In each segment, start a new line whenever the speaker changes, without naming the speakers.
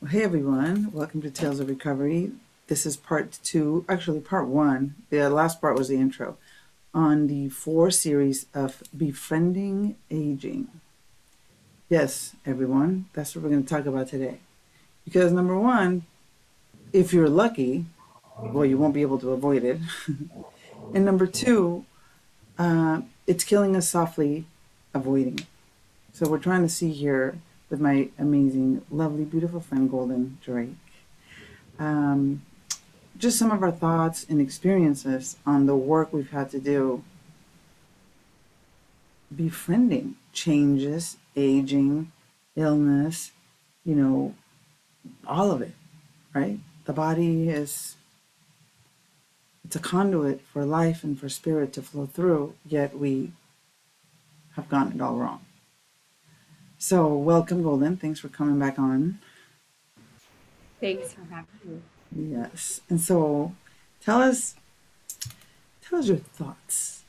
Well, hey everyone, welcome to Tales of Recovery. This is part two, actually part one. The last part was the intro on the four series of befriending aging. Yes, everyone, that's what we're going to talk about today. Because number one, if you're lucky, well, you won't be able to avoid it. and number two, uh, it's killing us softly, avoiding it. So we're trying to see here with my amazing, lovely, beautiful friend Golden Drake. Um, just some of our thoughts and experiences on the work we've had to do befriending changes, aging, illness, you know, all of it, right? The body is it's a conduit for life and for spirit to flow through, yet we have gotten it all wrong. So, welcome, Golden. Thanks for coming back on.
Thanks for having
me. Yes. And so, tell us, tell us your thoughts,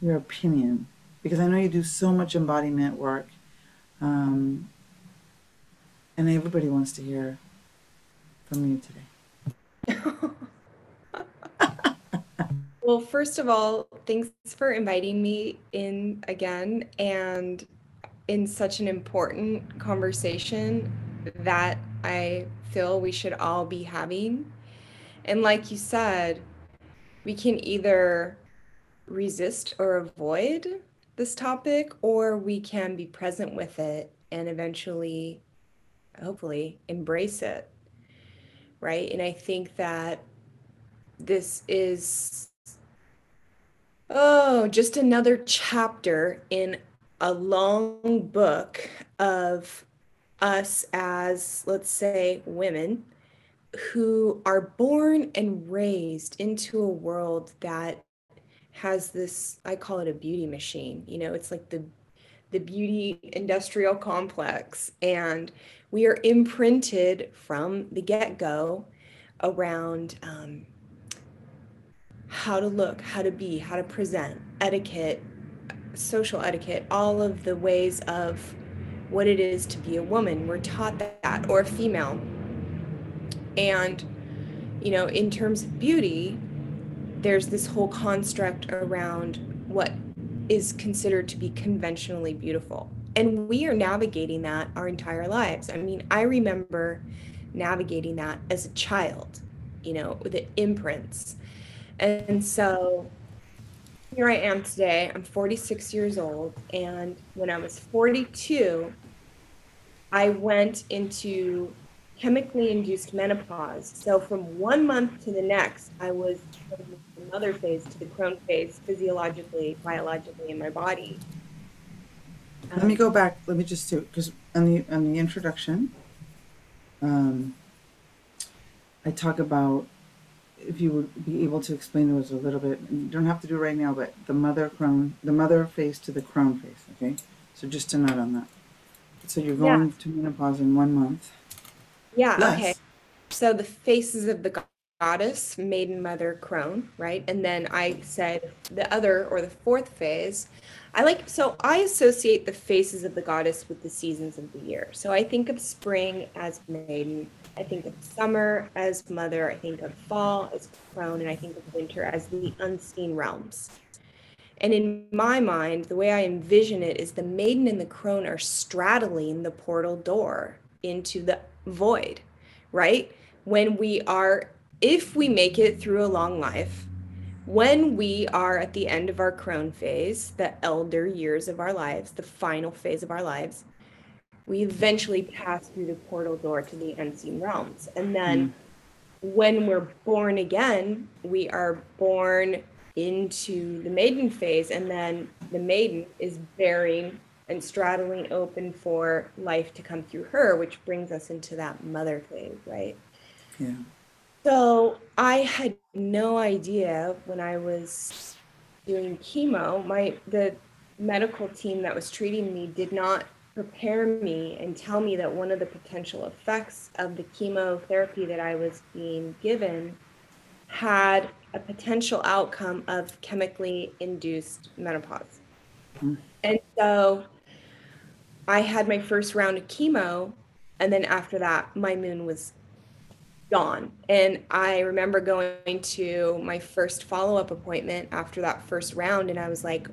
your opinion, because I know you do so much embodiment work, um, and everybody wants to hear from you today.
well, first of all, thanks for inviting me in again, and in such an important conversation that I feel we should all be having. And like you said, we can either resist or avoid this topic, or we can be present with it and eventually, hopefully, embrace it. Right. And I think that this is, oh, just another chapter in a long book of us as, let's say, women who are born and raised into a world that has this i call it a beauty machine. You know it's like the the beauty industrial complex. And we are imprinted from the get-go around um, how to look how to be how to present etiquette social etiquette, all of the ways of what it is to be a woman. We're taught that, or a female. And, you know, in terms of beauty, there's this whole construct around what is considered to be conventionally beautiful. And we are navigating that our entire lives. I mean, I remember navigating that as a child, you know, the imprints. And so here I am today. I'm 46 years old. And when I was 42, I went into chemically induced menopause. So from one month to the next, I was from the mother phase to the crone phase, physiologically, biologically in my body.
Let me go back. Let me just do because on the on the introduction, um, I talk about if you would be able to explain those a little bit, you don't have to do it right now, but the mother crone, the mother face to the crone face, okay? So just to note on that. So you're going yeah. to menopause in one month.
Yeah, Less. okay. So the faces of the goddess, maiden, mother, crone, right? And then I said the other or the fourth phase. I like, so I associate the faces of the goddess with the seasons of the year. So I think of spring as maiden, I think of summer as mother, I think of fall as crone, and I think of winter as the unseen realms. And in my mind, the way I envision it is the maiden and the crone are straddling the portal door into the void, right? When we are, if we make it through a long life, when we are at the end of our crone phase, the elder years of our lives, the final phase of our lives, we eventually pass through the portal door to the unseen realms. And then mm. when we're born again, we are born into the maiden phase, and then the maiden is bearing and straddling open for life to come through her, which brings us into that mother phase, right?
Yeah.
So I had no idea when I was doing chemo, my the medical team that was treating me did not prepare me and tell me that one of the potential effects of the chemotherapy that I was being given had a potential outcome of chemically induced menopause. Mm. And so I had my first round of chemo and then after that, my moon was gone. And I remember going to my first follow up appointment after that first round, and I was like,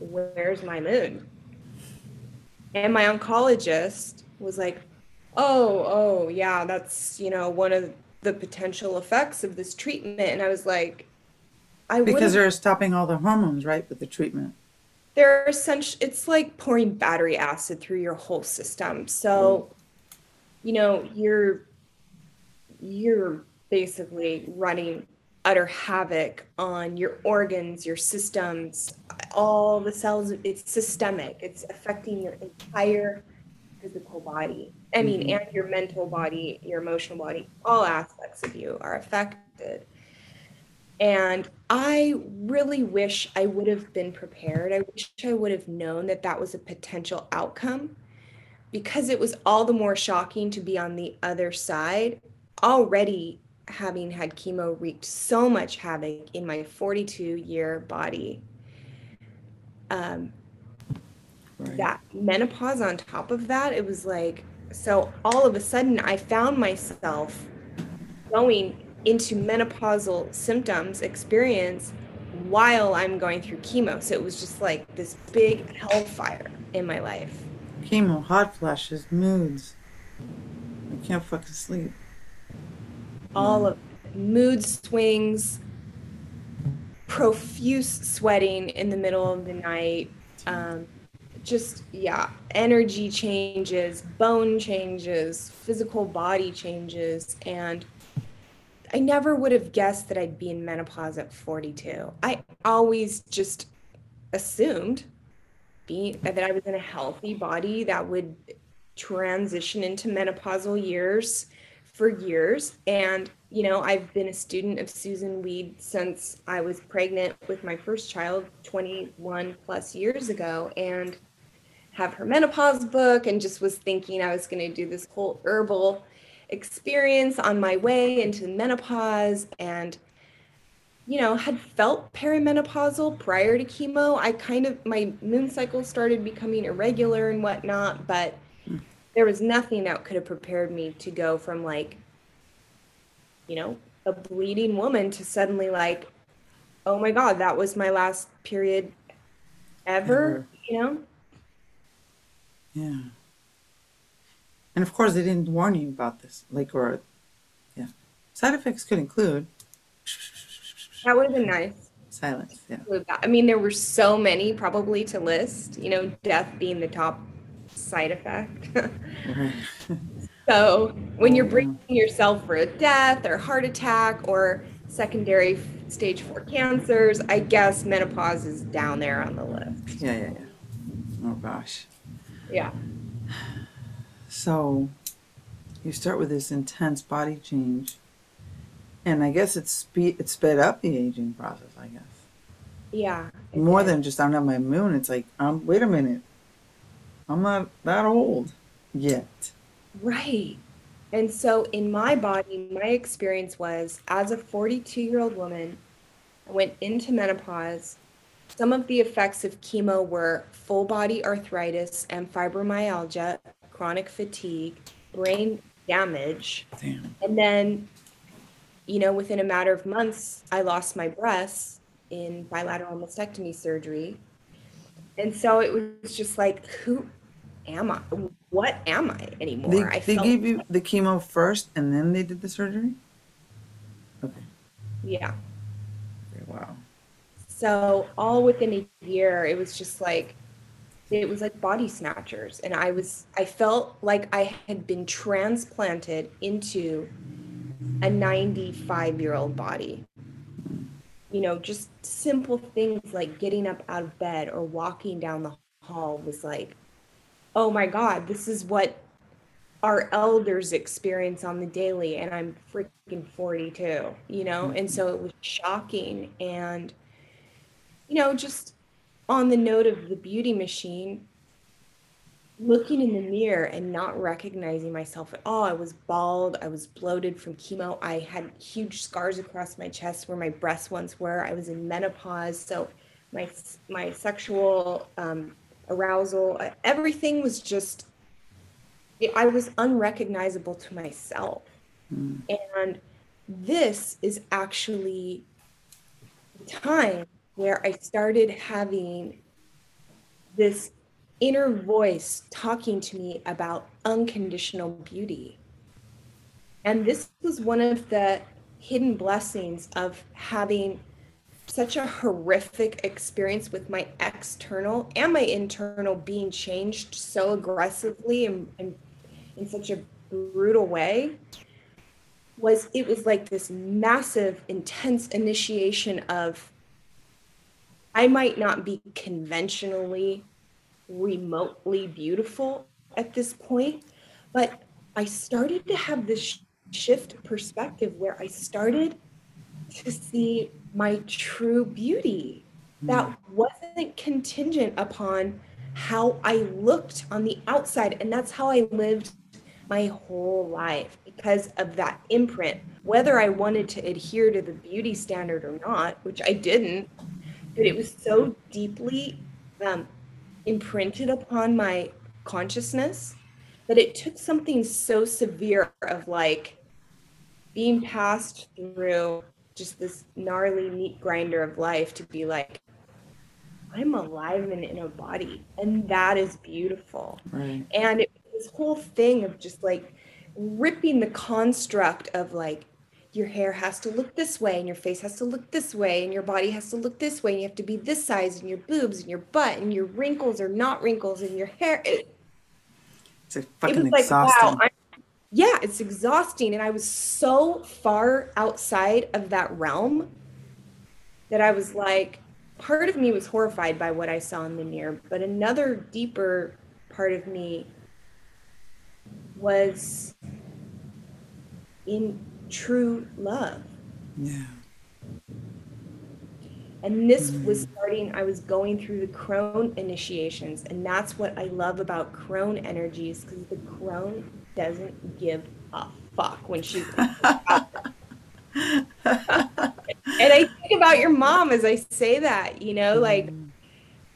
Where's my moon? And my oncologist was like, Oh, oh, yeah, that's, you know, one of the potential effects of this treatment. And I was like,
I Because they're stopping all the hormones, right, with the treatment.
They're essentially, it's like pouring battery acid through your whole system. So, mm. you know, you're you're basically running utter havoc on your organs, your systems, all the cells. It's systemic, it's affecting your entire physical body. I mean, mm-hmm. and your mental body, your emotional body, all aspects of you are affected. And I really wish I would have been prepared. I wish I would have known that that was a potential outcome because it was all the more shocking to be on the other side already having had chemo wreaked so much havoc in my 42 year body. Um, right. that menopause on top of that it was like so all of a sudden i found myself going into menopausal symptoms experience while i'm going through chemo. So it was just like this big hellfire in my life.
Chemo hot flashes moods. I can't fucking sleep
all of mood swings, profuse sweating in the middle of the night, um, just, yeah, energy changes, bone changes, physical body changes. And I never would have guessed that I'd be in menopause at 42. I always just assumed being, that I was in a healthy body that would transition into menopausal years for years. And, you know, I've been a student of Susun Weed since I was pregnant with my first child 21 plus years ago and have her menopause book and just was thinking I was going to do this whole herbal experience on my way into menopause and you know had felt perimenopausal prior to chemo i kind of my moon cycle started becoming irregular and whatnot but there was nothing that could have prepared me to go from like you know a bleeding woman to suddenly like oh my god that was my last period ever, ever. you know?
Yeah. And of course they didn't warn you about this like or yeah. Side effects could include
that would have been nice.
Silence yeah.
I mean there were so many probably to list you know death being the top side effect. so when you're bracing yourself for a death or heart attack or secondary stage four cancers, I guess menopause is down there on the list.
Yeah, yeah, yeah. Oh gosh.
Yeah.
So you start with this intense body change, and I guess it's speed it sped up the aging process. I guess.
Yeah.
More did. than just I don't have my moon. It's like um, wait a minute. I'm not that old yet.
Right. And so in my body, my experience was as a 42 year old woman, I went into menopause. Some of the effects of chemo were full body arthritis and fibromyalgia, chronic fatigue, brain damage.
Damn.
And then, you know, within a matter of months, I lost my breasts in bilateral mastectomy surgery. And so it was just like, who am I? What am I anymore?
They, I they gave you the chemo first and then they did the surgery? Okay.
Yeah.
Wow.
So all within a year, it was just like, it was like body snatchers. And I was, I felt like I had been transplanted into a 95 year old body you know, just simple things like getting up out of bed or walking down the hall was like, oh my God, this is what our elders experience on the daily. And I'm freaking 42, you know? And so it was shocking. And, you know, just on the note of the beauty machine, looking in the mirror and not recognizing myself at all. I was bald, I was bloated from chemo. I had huge scars across my chest where my breasts once were. I was in menopause, so my my sexual um, arousal, everything was just I was unrecognizable to myself. Mm. And this is actually the time where I started having this inner voice talking to me about unconditional beauty. And this was one of the hidden blessings of having such a horrific experience with my external and my internal being changed so aggressively and, and in such a brutal way was it was like this massive intense initiation of i might not be conventionally remotely beautiful at this point but i started to have this shift perspective where i started to see my true beauty that hmm. wasn't contingent upon how I looked on the outside. And that's how I lived my whole life because of that imprint. Whether I wanted to adhere to the beauty standard or not, which I didn't, but it was so deeply um, imprinted upon my consciousness that it took something so severe of like being passed through just this gnarly meat grinder of life to be like i'm alive and in a body and that is beautiful right. and it, this whole thing of just like ripping the construct of like your hair has to look this way and your face has to look this way and your body has to look this way and you have to be this size and your boobs and your butt and your wrinkles are not wrinkles and your hair it,
it's a fucking it was exhausting. Like, wow,
yeah, it's exhausting. And I was so far outside of that realm that I was like, part of me was horrified by what I saw in the mirror, but another deeper part of me was in true love.
Yeah.
And this mm. was starting, I was going through the crone initiations. And that's what I love about crone energies because the crone doesn't give a fuck when she's and I think about your mom as I say that, you know, like mm.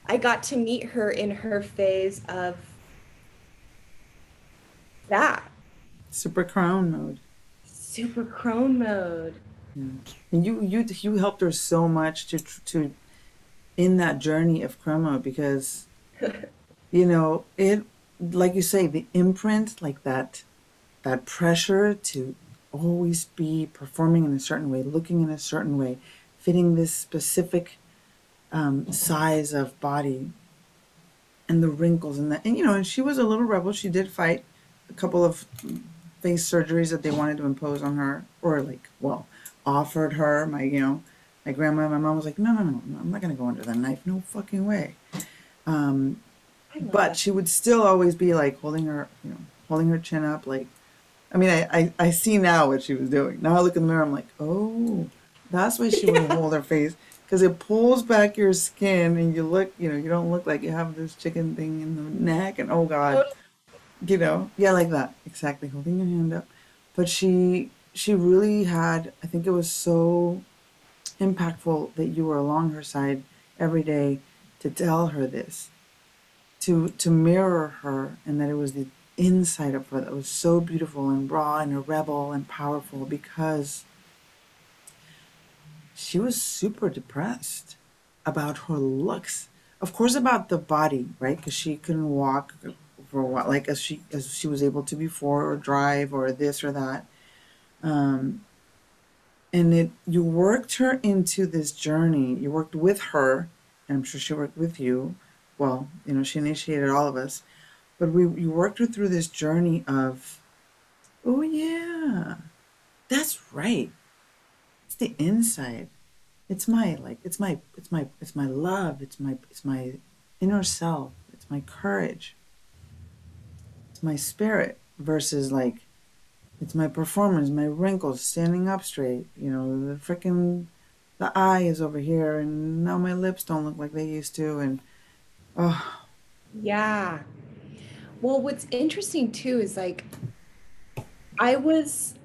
I got to meet her in her phase of that.
Super crone mode.
Super crone mode.
And you you you helped her so much to to in that journey of mode because you know it like you say, the imprint, like that, that pressure to always be performing in a certain way, looking in a certain way, fitting this specific um, size of body, and the wrinkles and that. And you know, and she was a little rebel. She did fight a couple of face surgeries that they wanted to impose on her, or like, well, offered her. My, you know, my grandma, my mom was like, no, no, no, no I'm not gonna go under the knife. No fucking way. Um, but she would still always be like holding her, you know, holding her chin up. Like, I mean, I, I, I see now what she was doing. Now I look in the mirror, I'm like, oh, that's why she would hold her face because it pulls back your skin and you look, you know, you don't look like you have this chicken thing in the neck and oh God, you know, yeah, like that. Exactly. Holding your hand up. But she, she really had, I think it was so impactful that you were along her side every day to tell her this to to mirror her and that it was the inside of her that was so beautiful and raw and a rebel and powerful because she was super depressed about her looks of course about the body right because she couldn't walk for a while like as she as she was able to before or drive or this or that um and it you worked her into this journey you worked with her and i'm sure she worked with you well, you know, she initiated all of us, but we, we worked her through this journey of, oh yeah, that's right. It's the inside. It's my like it's my it's my it's my love. It's my it's my inner self. It's my courage. It's my spirit versus like it's my performance, my wrinkles, standing up straight. You know, the freaking the eye is over here, and now my lips don't look like they used to, and
Oh. Yeah. Well, what's interesting too is like I was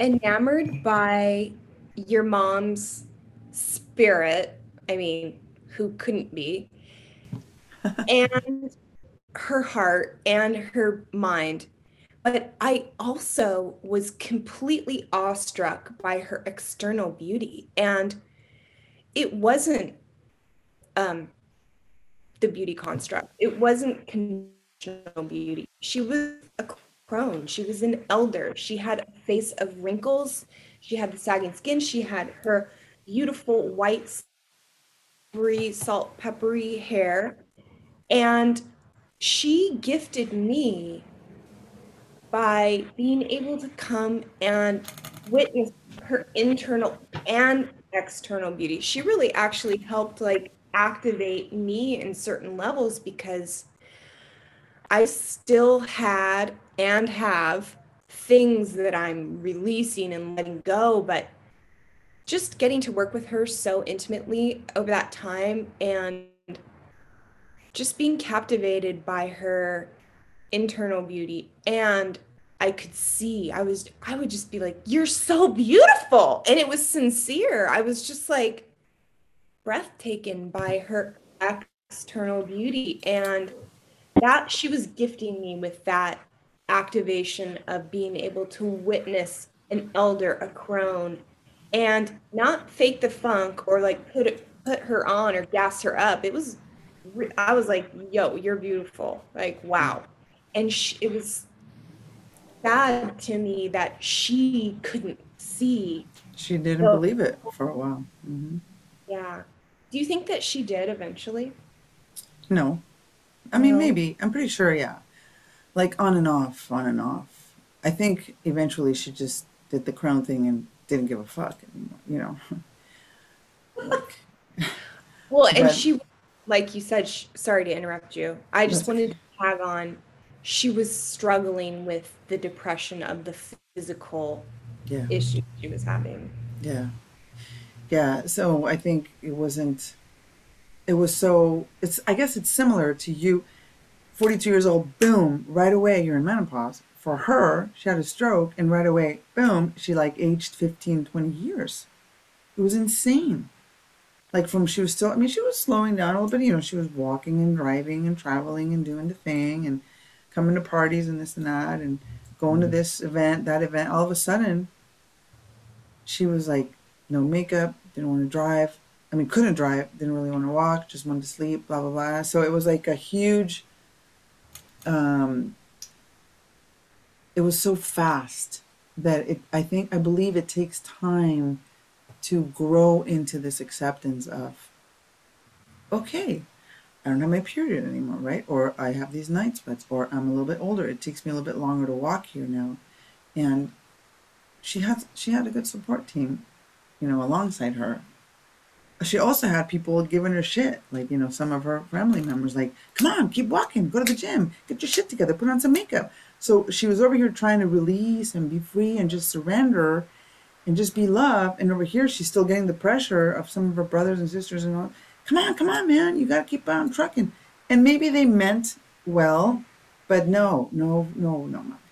enamored by your mom's spirit. I mean, who couldn't be? and her heart and her mind. but I also was completely awestruck by her external beauty. And it wasn't um, the beauty construct, it wasn't conventional beauty. She was a crone, she was an elder, she had a face of wrinkles, she had the sagging skin, she had her beautiful white, salt, peppery hair. And she gifted me by being able to come and witness her internal and external beauty. She really actually helped like activate me in certain levels because I still had and have things that I'm releasing and letting go, but just getting to work with her so intimately over that time and just being captivated by her internal beauty. And I could see I was I would just be like you're so beautiful. And it was sincere. I was just like breathtaking by her external beauty. And that she was gifting me with that activation of being able to witness an elder a crone and not fake the funk or like put it put her on or gas her up. It was I was like yo you're beautiful like wow and she, it was sad to me that she couldn't see.
She didn't so, believe it for a while. Mm-hmm.
Yeah. Do you think that she did eventually?
No. I mean, no. maybe. I'm pretty sure, yeah. Like on and off, on and off. I think eventually she just did the crown thing and didn't give a fuck anymore, you know?
like, well, and but, she, like you said, she, sorry to interrupt you. I just wanted to tag on she was struggling with the depression of the physical yeah. issue she was having.
Yeah. Yeah. So I think it wasn't, it was so, it's, I guess it's similar to you, 42 years old, boom, right away you're in menopause. For her, she had a stroke and right away, boom, she like aged 15, 20 years. It was insane. Like from she was still, I mean, she was slowing down a little bit, you know, she was walking and driving and traveling and doing the thing and, coming to parties and this and that and going to mm-hmm. this event, that event. All of a sudden, she was like, no makeup, didn't want to drive. I mean, couldn't drive, didn't really want to walk, just wanted to sleep, blah, blah, blah. So it was like a huge, um, it was so fast that it, I think, I believe it takes time to grow into this acceptance of, okay, I don't have my period anymore, right? Or I have these night sweats, or I'm a little bit older. It takes me a little bit longer to walk here now. And she had she had a good support team, you know, alongside her. She also had people giving her shit, like you know, some of her family members, like, "Come on, keep walking, go to the gym, get your shit together, put on some makeup." So she was over here trying to release and be free and just surrender, and just be loved. And over here, she's still getting the pressure of some of her brothers and sisters and all come on, come on, man, you got to keep on trucking. And maybe they meant well, but no, no, no, no, Max.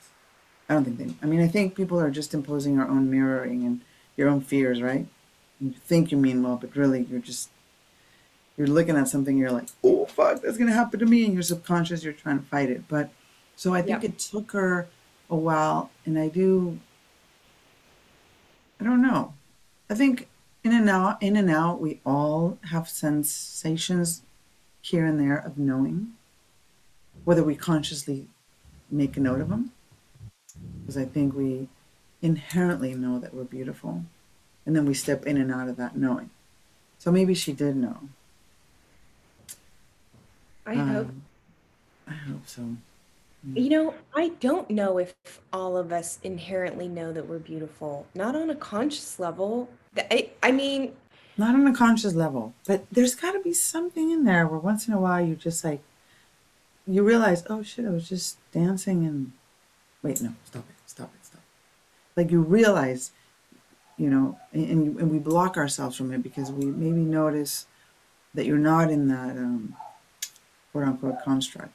I don't think they. I mean, I think people are just imposing our own mirroring and your own fears, right? You think you mean well, but really you're just you're looking at something. You're like, oh fuck, that's gonna happen to me, and your subconscious, you're trying to fight it. But so I think it took her a while, and I do. I don't know. I think in and out, in and out, we all have sensations here and there of knowing, whether we consciously make a note of them, because I think we inherently know that we're beautiful, and then we step in and out of that knowing. So maybe she did know.
I um, hope.
I hope so.
You know, I don't know if all of us inherently know that we're beautiful. Not on a conscious level. I, I mean,
not on a conscious level, but there's got to be something in there where once in a while you just like, you realize, oh shit, I was just dancing and wait, no, stop it, stop it, stop. It. Like you realize, you know, and, and we block ourselves from it because we maybe notice that you're not in that um, quote unquote construct.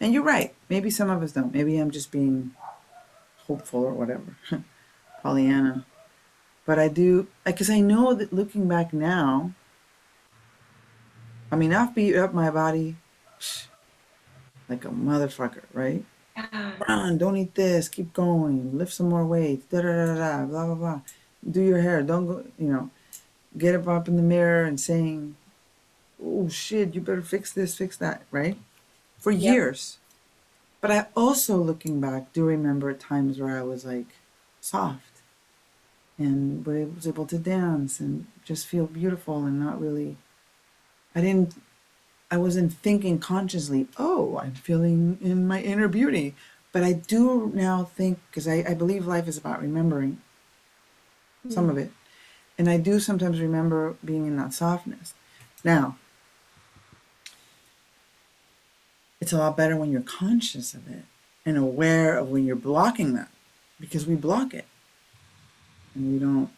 And you're right. Maybe some of us don't. Maybe I'm just being hopeful or whatever. Pollyanna. But I do, because I know that looking back now, I mean, I've beat up my body like a motherfucker, right?
Yeah.
Run, don't eat this, keep going, lift some more weights, da da da da, blah blah blah. Do your hair, don't go, you know, get up up in the mirror and saying, oh shit, you better fix this, fix that, right? For
Yep.
years. But I also, looking back, do remember times where I was like soft and was able to dance and just feel beautiful and not really, I didn't, I wasn't thinking consciously, oh, I'm feeling in my inner beauty. But I do now think, because I, I believe life is about remembering some hmm. of it. And I do sometimes remember being in that softness. Now, it's a lot better when you're conscious of it and aware of when you're blocking that because we block it. And we don't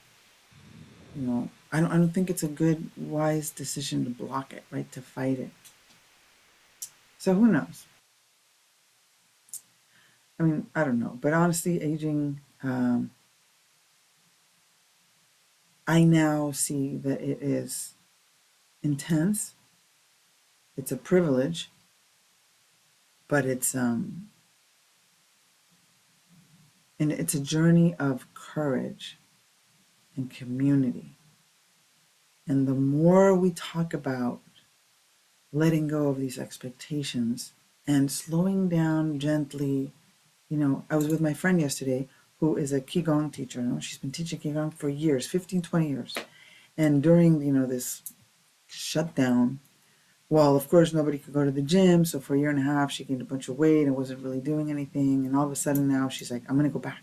you know I don't, I don't think it's a good wise decision to block it right? To fight it. So who knows? I mean i don't know. But honestly aging um, i now see that it is intense. It's a privilege but it's um and it's a journey of courage and community. And the more we talk about letting go of these expectations and slowing down gently you know i was with my friend yesterday who is a qigong teacher you know she's been teaching qigong for years 15 20 years. And during you know this shutdown well, of course, nobody could go to the gym. So for a year and a half, she gained a bunch of weight and wasn't really doing anything. And all of a sudden now she's like, I'm going to go back.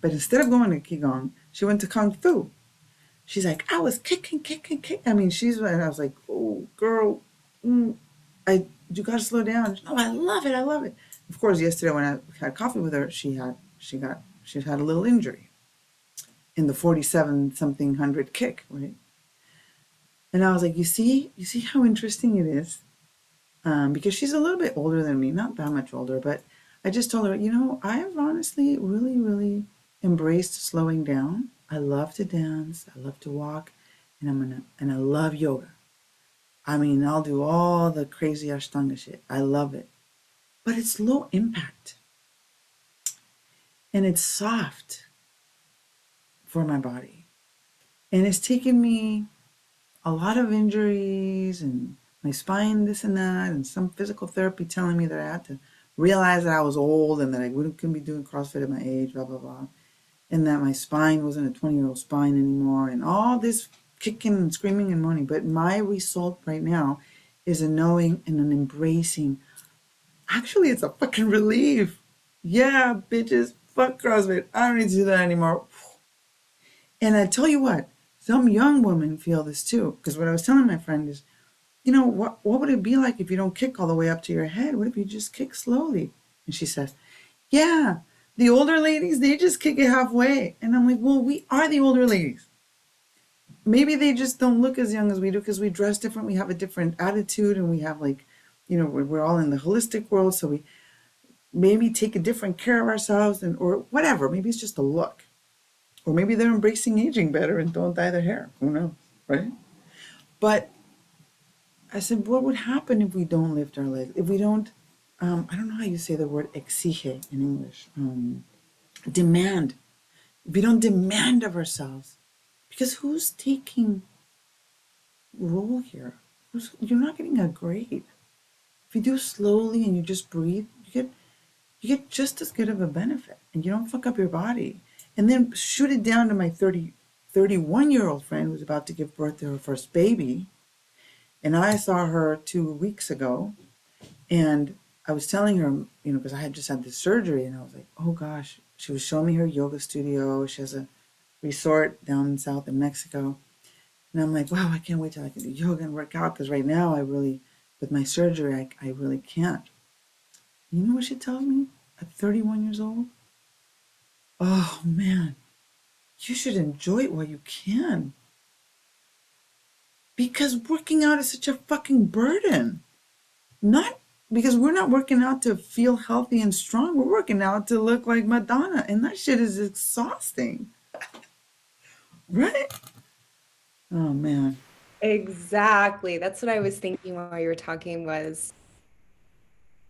But instead of going to Qigong, she went to Kung Fu. She's like, I was kicking, kicking, kicking. I mean, she's, and I was like, oh, girl, mm, I, you got to slow down. No, I love it. I love it. Of course, yesterday when I had coffee with her, she had, she got, she had a little injury in the 47 something hundred kick, right? And I was like, you see, you see how interesting it is? Um, because she's a little bit older than me, not that much older, but I just told her, you know, I have honestly really, really embraced slowing down. I love to dance, I love to walk, and I'm gonna and I love yoga. I mean, I'll do all the crazy Ashtanga shit. I love it. But it's low impact. And it's soft for my body. And it's taken me a lot of injuries and my spine, this and that, and some physical therapy telling me that I had to realize that I was old and that I wouldn't couldn't be doing CrossFit at my age, blah blah blah, and that my spine wasn't a twenty year old spine anymore, and all this kicking and screaming and moaning. But my result right now is a knowing and an embracing. Actually, it's a fucking relief. Yeah, bitches, fuck CrossFit. I don't need to do that anymore. And I tell you what, some young women feel this too. Because what I was telling my friend is, you know, what what would it be like if you don't kick all the way up to your head? What if you just kick slowly? And she says, Yeah, the older ladies, they just kick it halfway. And I'm like, Well, we are the older ladies. Maybe they just don't look as young as we do because we dress different, we have a different attitude, and we have like, you know, we're, all in the holistic world, so we maybe take a different care of ourselves and or whatever. Maybe it's just a look. Or maybe they're embracing aging better and don't dye their hair. Who knows, right? But I said, what would happen if we don't lift our legs? If we don't, um, I don't know how you say the word exige in English, um, demand. If we don't demand of ourselves, because who's taking role here? Who's, you're not getting a grade. If you do slowly and you just breathe, you get you get just as good of a benefit, and you don't fuck up your body. And then shoot it down to my 30, 31 year old friend who's about to give birth to her first baby. And I saw her two weeks ago, and I was telling her, you know, because I had just had this surgery, and I was like, oh gosh, she was showing me her yoga studio. She has a resort down south in Mexico. And I'm like, wow, I can't wait till I can do yoga and work out because right now I really, with my surgery, I, I really can't. You know what she tells me at 31 years old? Oh man, you should enjoy it while you can. Because working out is such a fucking burden. Not because we're not working out to feel healthy and strong. We're working out to look like Madonna. And that shit is exhausting. right? Oh man.
Exactly. That's what I was thinking while you were talking was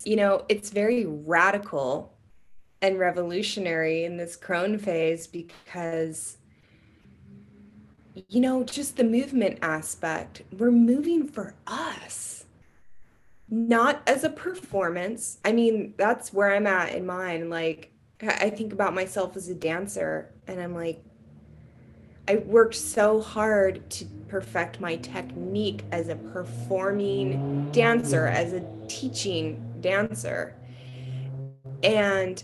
you know, it's very radical and revolutionary in this crone phase because you know, just the movement aspect. We're moving for us, not as a performance. I mean, that's where I'm at in mine. Like, I think about myself as a dancer, and I'm like, I worked so hard to perfect my technique as a performing dancer, as a teaching dancer. And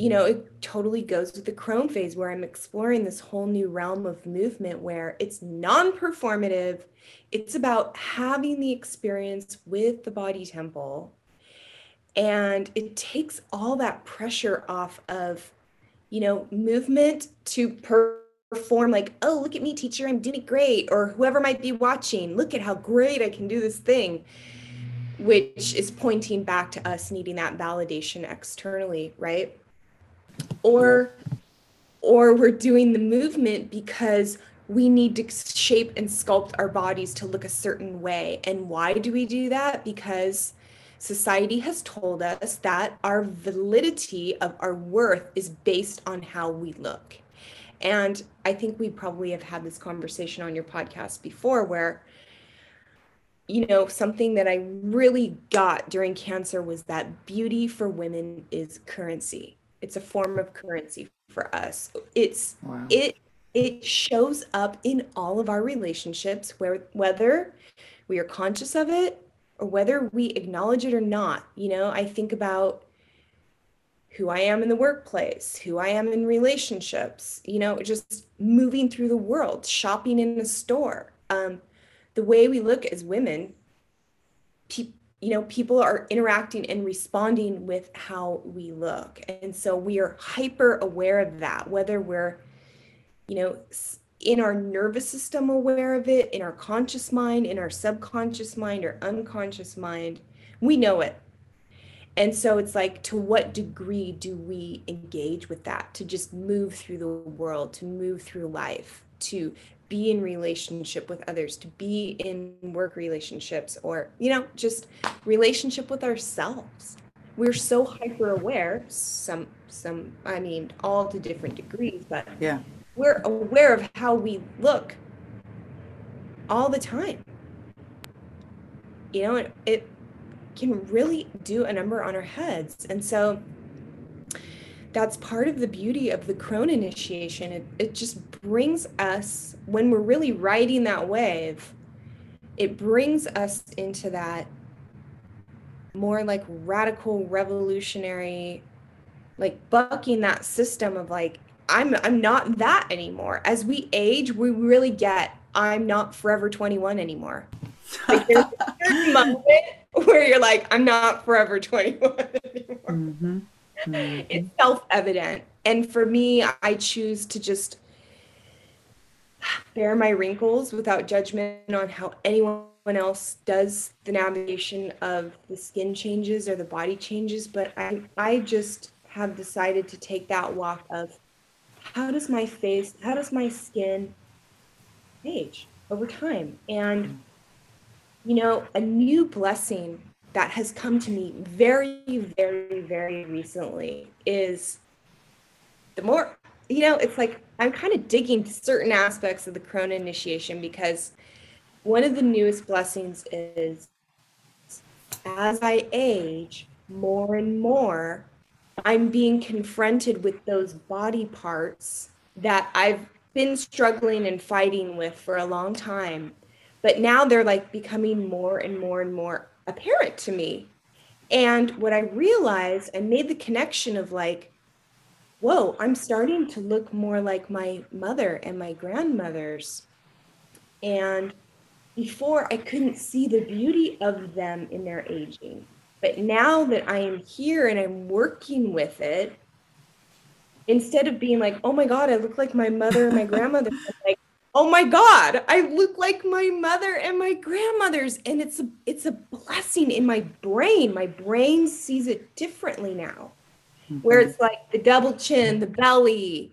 you know, it totally goes with the crone phase where I'm exploring this whole new realm of movement where it's non performative. It's about having the experience with the body temple. And it takes all that pressure off of, you know, movement to perform like, oh, look at me, teacher, I'm doing it great. Or whoever might be watching, look at how great I can do this thing, which is pointing back to us needing that validation externally, right? Or or we're doing the movement because we need to shape and sculpt our bodies to look a certain way. And why do we do that? Because society has told us that our validity of our worth is based on how we look. And i think we probably have had this conversation on your podcast before where you know something that i really got during cancer was that beauty for women is currency it's a form of currency for us. It's wow. it it shows up in all of our relationships where whether we are conscious of it or whether we acknowledge it or not. You know i think about who i am in the workplace who i am in relationships you know just moving through the world shopping in a store. Um, the way we look as women pe- you know people are interacting and responding with how we look. And so we are hyper aware of that whether we're you know in our nervous system aware of it in our conscious mind in our subconscious mind or unconscious mind we know it. And so it's like to what degree do we engage with that? To just move through the world to move through life to be in relationship with others, to be in work relationships, or, you know, just relationship with ourselves. We're so hyper aware, some, some, I mean, all to different degrees, but
yeah,
we're aware of how we look all the time. You know, it, it can really do a number on our heads. And so, that's part of the beauty of the crone initiation. It, it just brings us, when we're really riding that wave, it brings us into that more like radical revolutionary like bucking that system of like i'm i'm not that anymore as we age we really get i'm not forever 21 anymore like there's a moment where you're like i'm not forever 21 anymore mm-hmm. Mm-hmm. It's self evident. And for me, I choose to just bear my wrinkles without judgment on how anyone else does the navigation of the skin changes or the body changes. But I, I just have decided to take that walk of how does my face, how does my skin age over time? And, you know, a new blessing that has come to me very, very, very recently is the more, you know, it's like I'm kind of digging certain aspects of the crone initiation because one of the newest blessings is as I age more and more, I'm being confronted with those body parts that I've been struggling and fighting with for a long time. But now they're like becoming more and more and more apparent to me. And what I realized, I made the connection of like, whoa, I'm starting to look more like my mother and my grandmothers. And before I couldn't see the beauty of them in their aging. But now that I am here and I'm working with it, instead of being like, oh my God, I look like my mother and my grandmother, oh my god i look like my mother and my grandmother's and it's a it's a blessing in my brain my brain sees it differently now mm-hmm. where it's like the double chin the belly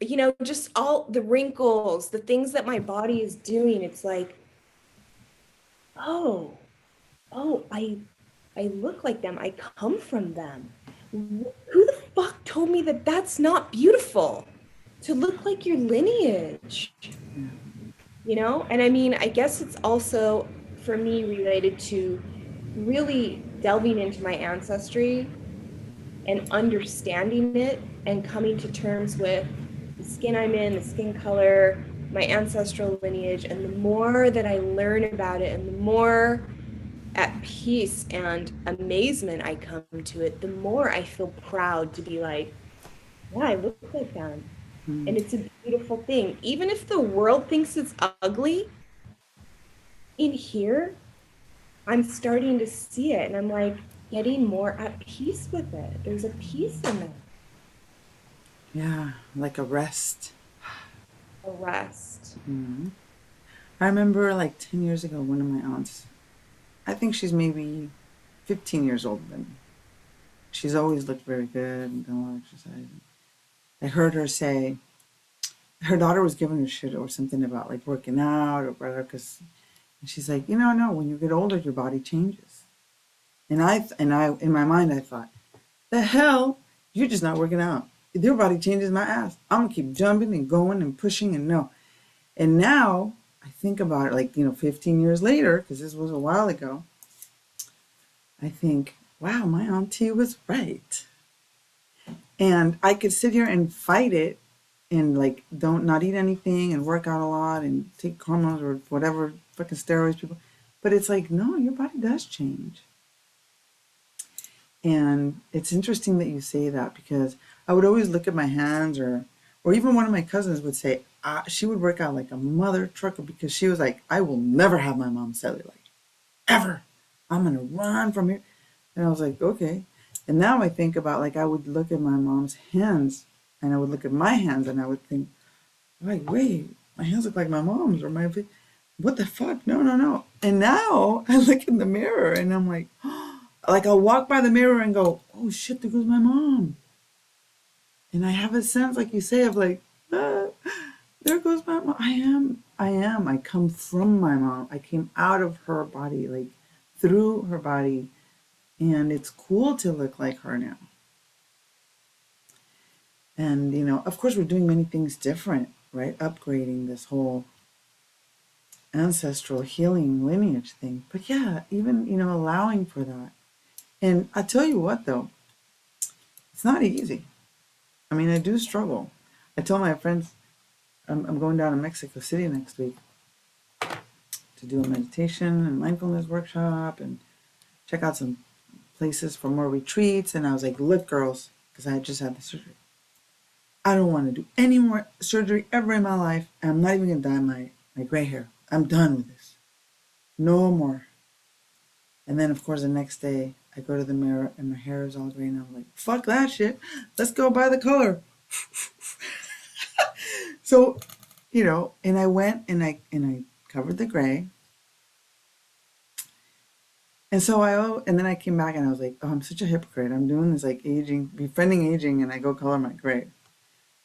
you know just all the wrinkles the things that my body is doing it's like oh oh i I look like them. I come from them. Who the fuck told me that that's not beautiful? To look like your lineage. You know? And I mean, I guess it's also for me related to really delving into my ancestry and understanding it and coming to terms with the skin I'm in, the skin color, my ancestral lineage. And the more that I learn about it and the more at peace and amazement I come to it, the more I feel proud to be like, yeah, I look like them. Mm. And it's a beautiful thing. Even if the world thinks it's ugly, in here, I'm starting to see it and I'm like getting more at peace with it. There's a peace in it.
Yeah, like a rest.
A rest.
Mm-hmm. I remember like 10 years ago, one of my aunts, I think she's maybe 15 years older than me. She's always looked very good and done a lot of exercise. I heard her say her daughter was giving her shit or something about like working out or whatever because she's like, you know, no, when you get older, your body changes. And I and I in my mind I thought, the hell, you're just not working out. Your body changes my ass. I'm gonna keep jumping and going and pushing and no. And now I think about it like, you know, 15 years later, because this was a while ago, I think, wow, my auntie was right. And I could sit here and fight it and like don't not eat anything and work out a lot and take hormones or whatever fucking steroids people. But it's like, no, your body does change. And it's interesting that you say that because I would always look at my hands or or even one of my cousins would say, uh, she would work out like a mother trucker because she was like, I will never have my mom's cellulite. Ever. I'm gonna run from here. And I was like, okay. And now I think about like I would look at my mom's hands and I would look at my hands and I would think, like, wait, my hands look like my mom's or my what the fuck? No, no, no. And now I look in the mirror and I'm like, like I'll walk by the mirror and go, oh shit, there goes my mom. And I have a sense, like you say, of like, ah, there goes my mom. I am, I am. I come from my mom. I came out of her body, like through her body. And it's cool to look like her now. And, you know, of course, we're doing many things different, right? Upgrading this whole ancestral healing lineage thing. But yeah, even, you know, allowing for that. And I tell you what, though, it's not easy. I mean, I do struggle. I tell my friends I'm, I'm going down to Mexico City next week to do a meditation and mindfulness workshop and check out some places for more retreats. And I was like, look, girls, because I just had the surgery. I don't want to do any more surgery ever in my life. And I'm not even going to dye my, my gray hair. I'm done with this. No more. And then, of course, the next day, I go to the mirror and my hair is all gray. And I'm like, fuck that shit. Let's go buy the color. so, you know, and I went and I and I covered the gray. And so I oh, and then I came back and I was like, oh, I'm such a hypocrite. I'm doing this like aging, befriending aging, and I go color my gray.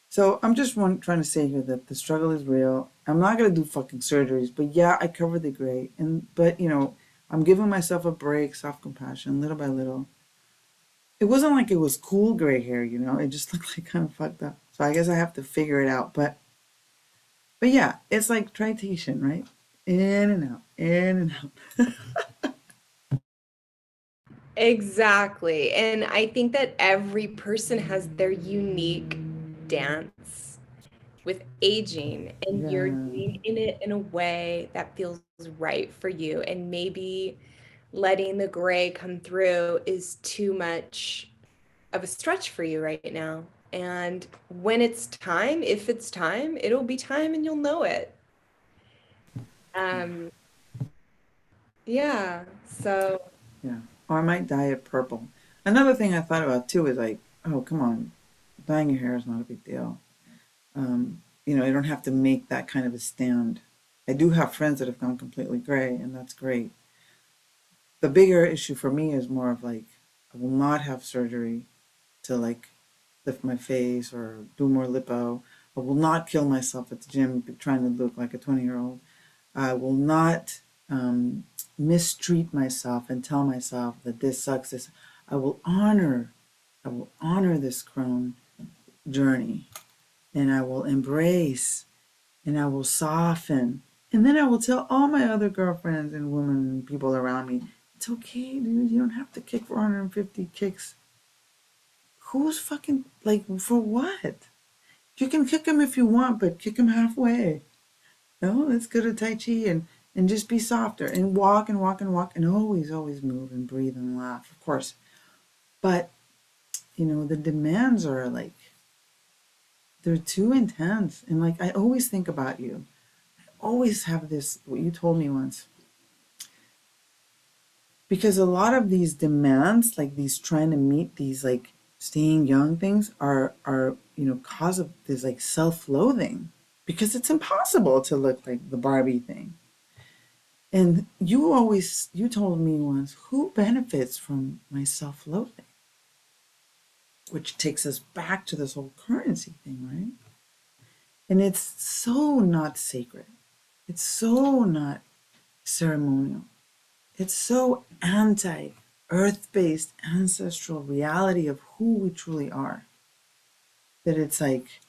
So I'm just one, trying to say here that the struggle is real. I'm not gonna do fucking surgeries, but yeah, I cover the gray, and but you know, I'm giving myself a break, self compassion, little by little. It wasn't like it was cool gray hair, you know. It just looked like kind of fucked up. So I guess I have to figure it out. But, but yeah, it's like tritation, right? In and out, in and
out. exactly, and I think that every person has their unique dance with aging and yeah. you're doing in it in a way that feels right for you. And maybe letting the gray come through is too much of a stretch for you right now. And when it's time if it's time it'll be time and you'll know it. Um yeah so
yeah or i might dye it purple another thing i thought about too is like oh come on dyeing your hair is not a big deal. Um, you know, you don't have to make that kind of a stand. I do have friends that have gone completely gray, and that's great. The bigger issue for me is more of like, I will not have surgery to like lift my face or do more lipo. I will not kill myself at the gym trying to look like a 20 year old. I will not um, mistreat myself and tell myself that this sucks. This I will honor, I will honor this crone journey, and I will embrace, and I will soften, and then I will tell all my other girlfriends and women and people around me, it's okay, dude. You don't have to kick 450 kicks. Who's fucking like for what? You can kick him if you want, but kick him halfway. No, let's go to Tai Chi and and just be softer and walk and walk and walk and always, always move and breathe and laugh, of course. But, you know, the demands are like, they're too intense. And like, I always think about you. I always have this, what you told me once. Because a lot of these demands, like these trying to meet these like staying young things are, are, you know, cause of this like self-loathing because it's impossible to look like the Barbie thing and you always, you told me once, who benefits from my self loathing? Which takes us back to this whole currency thing, right? And it's so not sacred. It's so not ceremonial. It's so anti earth based ancestral reality of who we truly are that it's like,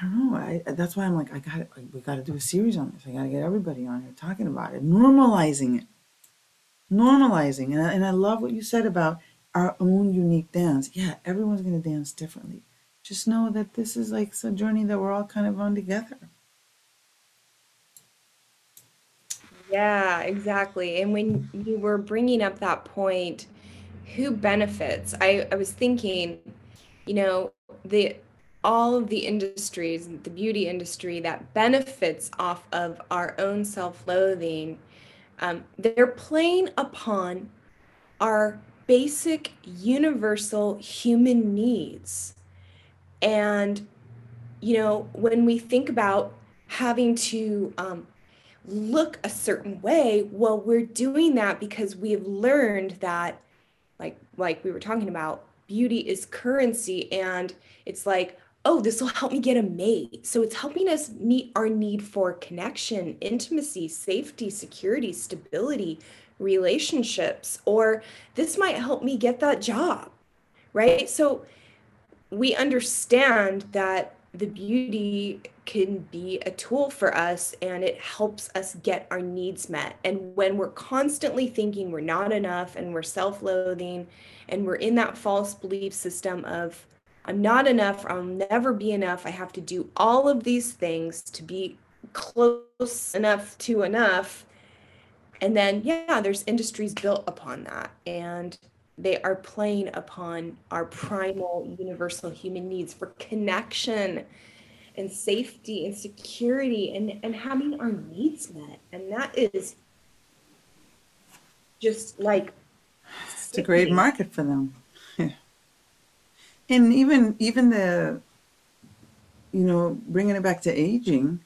I don't know. I, that's why I'm like, I got we got to do a series on this. I got to get everybody on here talking about it, normalizing it, normalizing. And I, and I love what you said about our own unique dance. Yeah, everyone's going to dance differently. Just know that this is like a journey that we're all kind of on together.
Yeah, exactly. And when you were bringing up that point, who benefits? I, I was thinking, you know, the all of the industries, the beauty industry that benefits off of our own self loathing, um, they're playing upon our basic universal human needs. And, you know, when we think about having to um, look a certain way, well, we're doing that because we've learned that, like, like we were talking about, beauty is currency. And it's like, oh, this will help me get a mate. So it's helping us meet our need for connection, intimacy, safety, security, stability, relationships, or this might help me get that job, right? So we understand that the beauty can be a tool for us and it helps us get our needs met. And when we're constantly thinking we're not enough and we're self loathing and we're in that false belief system of, I'm not enough, I'll never be enough. I have to do all of these things to be close enough to enough. And then, yeah, there's industries built upon that. And they are playing upon our primal universal human needs for connection and safety and security and, and having our needs met. And that is just like
it's a great market for them and even even the you know bringing it back to aging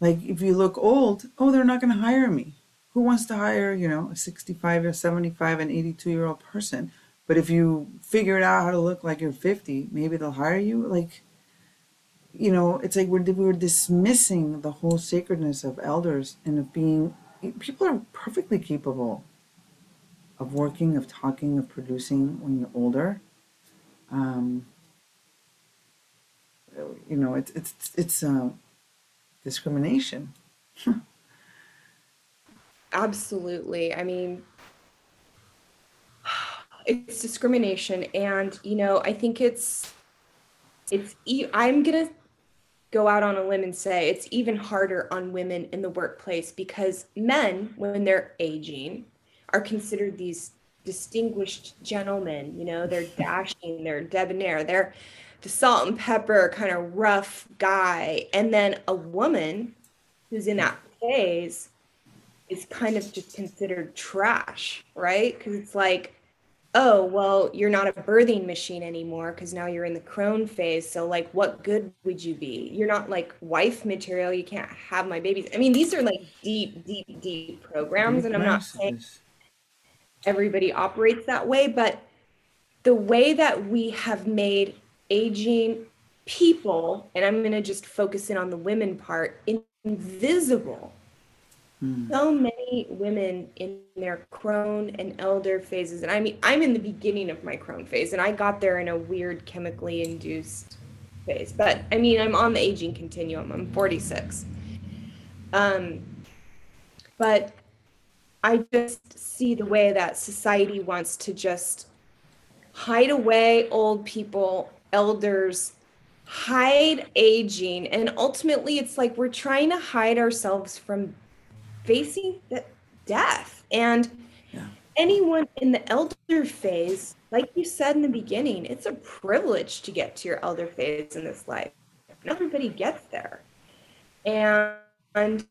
like if you look old oh they're not going to hire me. Who wants to hire you know a 65 or 75 and 82 year old person? But if you figure it out how to look like you're 50 maybe they'll hire you? Like you know it's like we're, we're dismissing the whole sacredness of elders and of being people are perfectly capable of working of talking of producing when you're older um, you know, it's it's it's uh, discrimination.
Absolutely. I mean, it's discrimination, and you know, I think it's it's. I'm gonna go out on a limb and say it's even harder on women in the workplace because men, when they're aging, are considered these distinguished gentlemen. You know, they're dashing, they're debonair, they're the salt and pepper kind of rough guy. And then a woman who's in that phase is kind of just considered trash, right? Because it's like, oh, well, you're not a birthing machine anymore because now you're in the crone phase. So, like, what good would you be? You're not like wife material. You can't have my babies. I mean, these are like deep, deep, deep programs. Deep and I'm not saying everybody operates that way, but the way that we have made aging people, and I'm going to just focus in on the women part, invisible.
Hmm.
So many women in their crone and elder phases, and I mean, I'm in the beginning of my crone phase, and I got there in a weird chemically induced phase. But I mean, I'm on the aging continuum. I'm 46. Um, but I just see the way that society wants to just hide away old people, elders, hide aging. And ultimately, it's like we're trying to hide ourselves from facing the death. And
Yeah.
anyone in the elder phase, like you said in the beginning, it's a privilege to get to your elder phase in this life. Not everybody gets there. And, and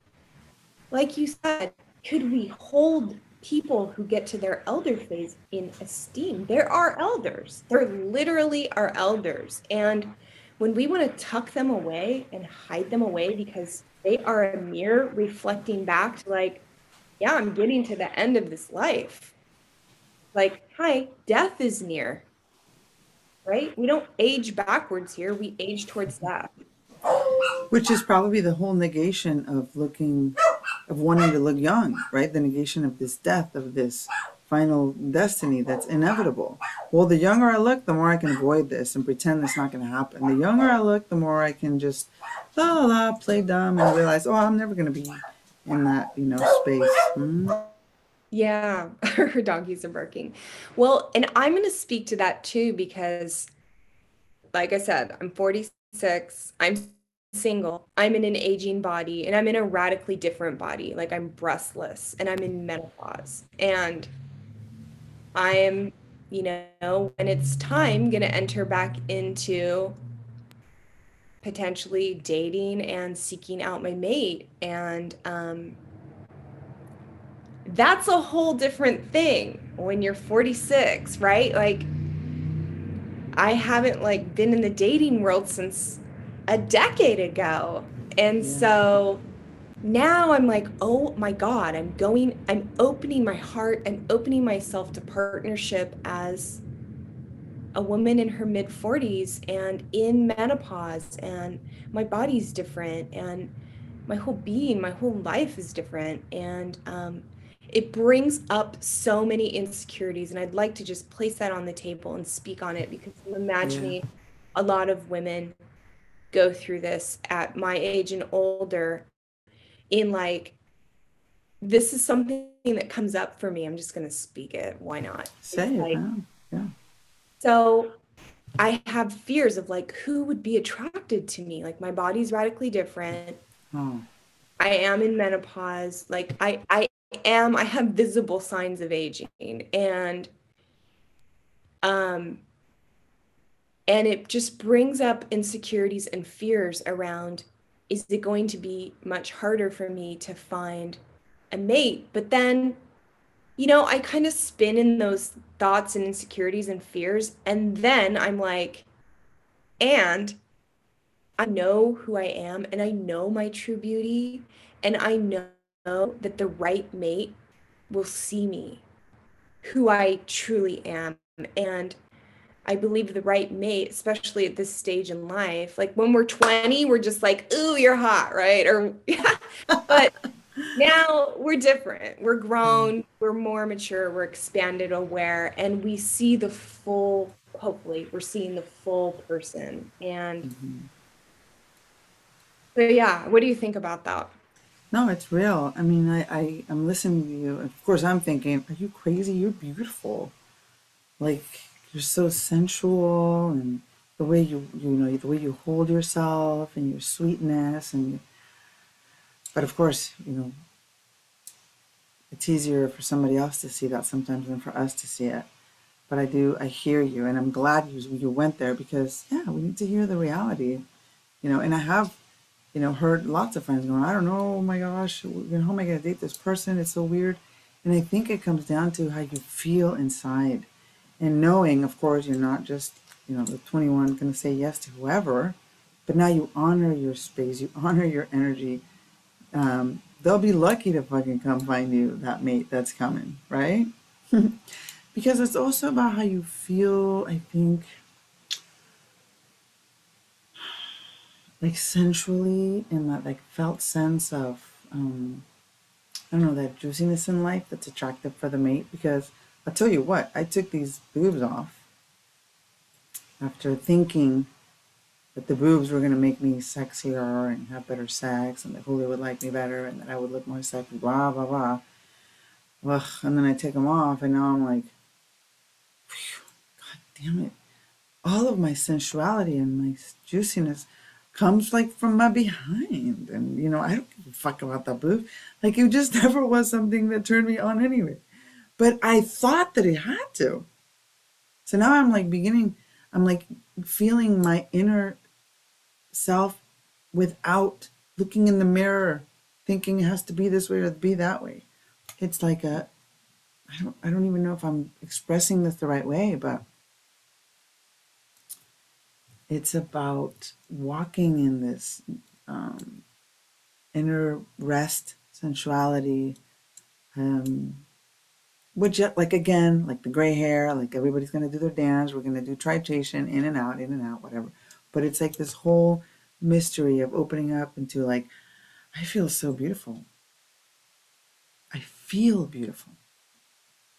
like you said, could we hold people who get to their elder phase in esteem? There are elders. There literally are elders. And when we want to tuck them away and hide them away because they are a mirror reflecting back to like, yeah, I'm getting to the end of this life. Like, hi, death is near. Right? We don't age backwards here, we age towards death.
Which is probably the whole negation of looking, of wanting to look young, right? The negation of this death, of this final destiny that's inevitable. Well, the younger I look, the more I can avoid this and pretend it's not going to happen. The younger I look, the more I can just la la la, play dumb and realize, oh, I'm never going to be in that, you know, space. Hmm?
Yeah, her doggies are barking. Well, and I'm going to speak to that too because, like I said, I'm 46, I'm single, I'm in an aging body, and I'm in a radically different body. Like I'm breastless and I'm in menopause. And I am, you know, when it's time, going to enter back into potentially dating and seeking out my mate. And, um, that's a whole different thing when you're 46 right like i haven't like been in the dating world since a decade ago. And
Yeah.
so now i'm like oh my god i'm going i'm opening my heart and opening myself to partnership as a woman in her mid 40s and in menopause and my body's different and my whole being my whole life is different. And um, it brings up so many insecurities and i'd like to just place that on the table and speak on it because i'm imagining a lot of women go through this at my age and older in like this is something that comes up for me i'm just going to speak it why not
Say it.
like-
huh?
so I have fears of like who would be attracted to me. Like my body's radically different.
Oh,
I am in menopause. Like I I am I have visible signs of aging and um and it just brings up insecurities and fears around is it going to be much harder for me to find a mate? But then you know, I kind of spin in those thoughts and insecurities and fears. And then I'm like, and I know who I am and I know my true beauty. And I know that the right mate will see me, who I truly am. And I believe the right mate, especially at this stage in life, like when we're 20, we're just like, ooh, you're hot, right? Or, yeah. But now we're different. We're grown, we're more mature, we're expanded, aware, and we see the full, hopefully, we're seeing the full person. And
mhm.
so, yeah, what do you think about that?
No, it's real. I mean, I, I, I'm listening to you. Of course, I'm thinking, are you crazy? You're beautiful. Like, you're so sensual and the way you, you know, the way you hold yourself and your sweetness and but of course, you know, it's easier for somebody else to see that sometimes than for us to see it. But I do, I hear you, and I'm glad you you went there because yeah, we need to hear the reality, you know. And I have, you know, heard lots of friends going, I don't know, oh my gosh, how am I going to date this person? It's so weird. And I think it comes down to how you feel inside, and knowing, of course, you're not just, you know, the 21 going to say yes to whoever, but now you honor your space, you honor your energy, um, they'll be lucky to fucking come find you that mate that's coming, right? because it's also about how you feel, I think. like sensually in that like felt sense of um I don't know that juiciness in life that's attractive for the mate because I'll tell you what, I took these boobs off after thinking that the boobs were gonna make me sexier and have better sex and that Julio would like me better and that I would look more sexy, blah blah blah. Ugh, and then I take them off and now I'm like, "Phew, God damn it. All of my sensuality and my juiciness comes like from my behind. And you know, I don't give a fuck about the boob. Like it just never was something that turned me on anyway. But I thought that it had to. So now I'm like beginning, I'm like feeling my inner self without looking in the mirror, thinking it has to be this way or be that way. It's like a I don't I don't even know if I'm expressing this the right way, but it's about walking in this um, inner rest, sensuality, um, which yet like again, like the gray hair, like everybody's gonna do their dance, we're gonna do tritation, in and out, in and out, whatever. But it's like this whole mystery of opening up into like, I feel so beautiful. I feel beautiful.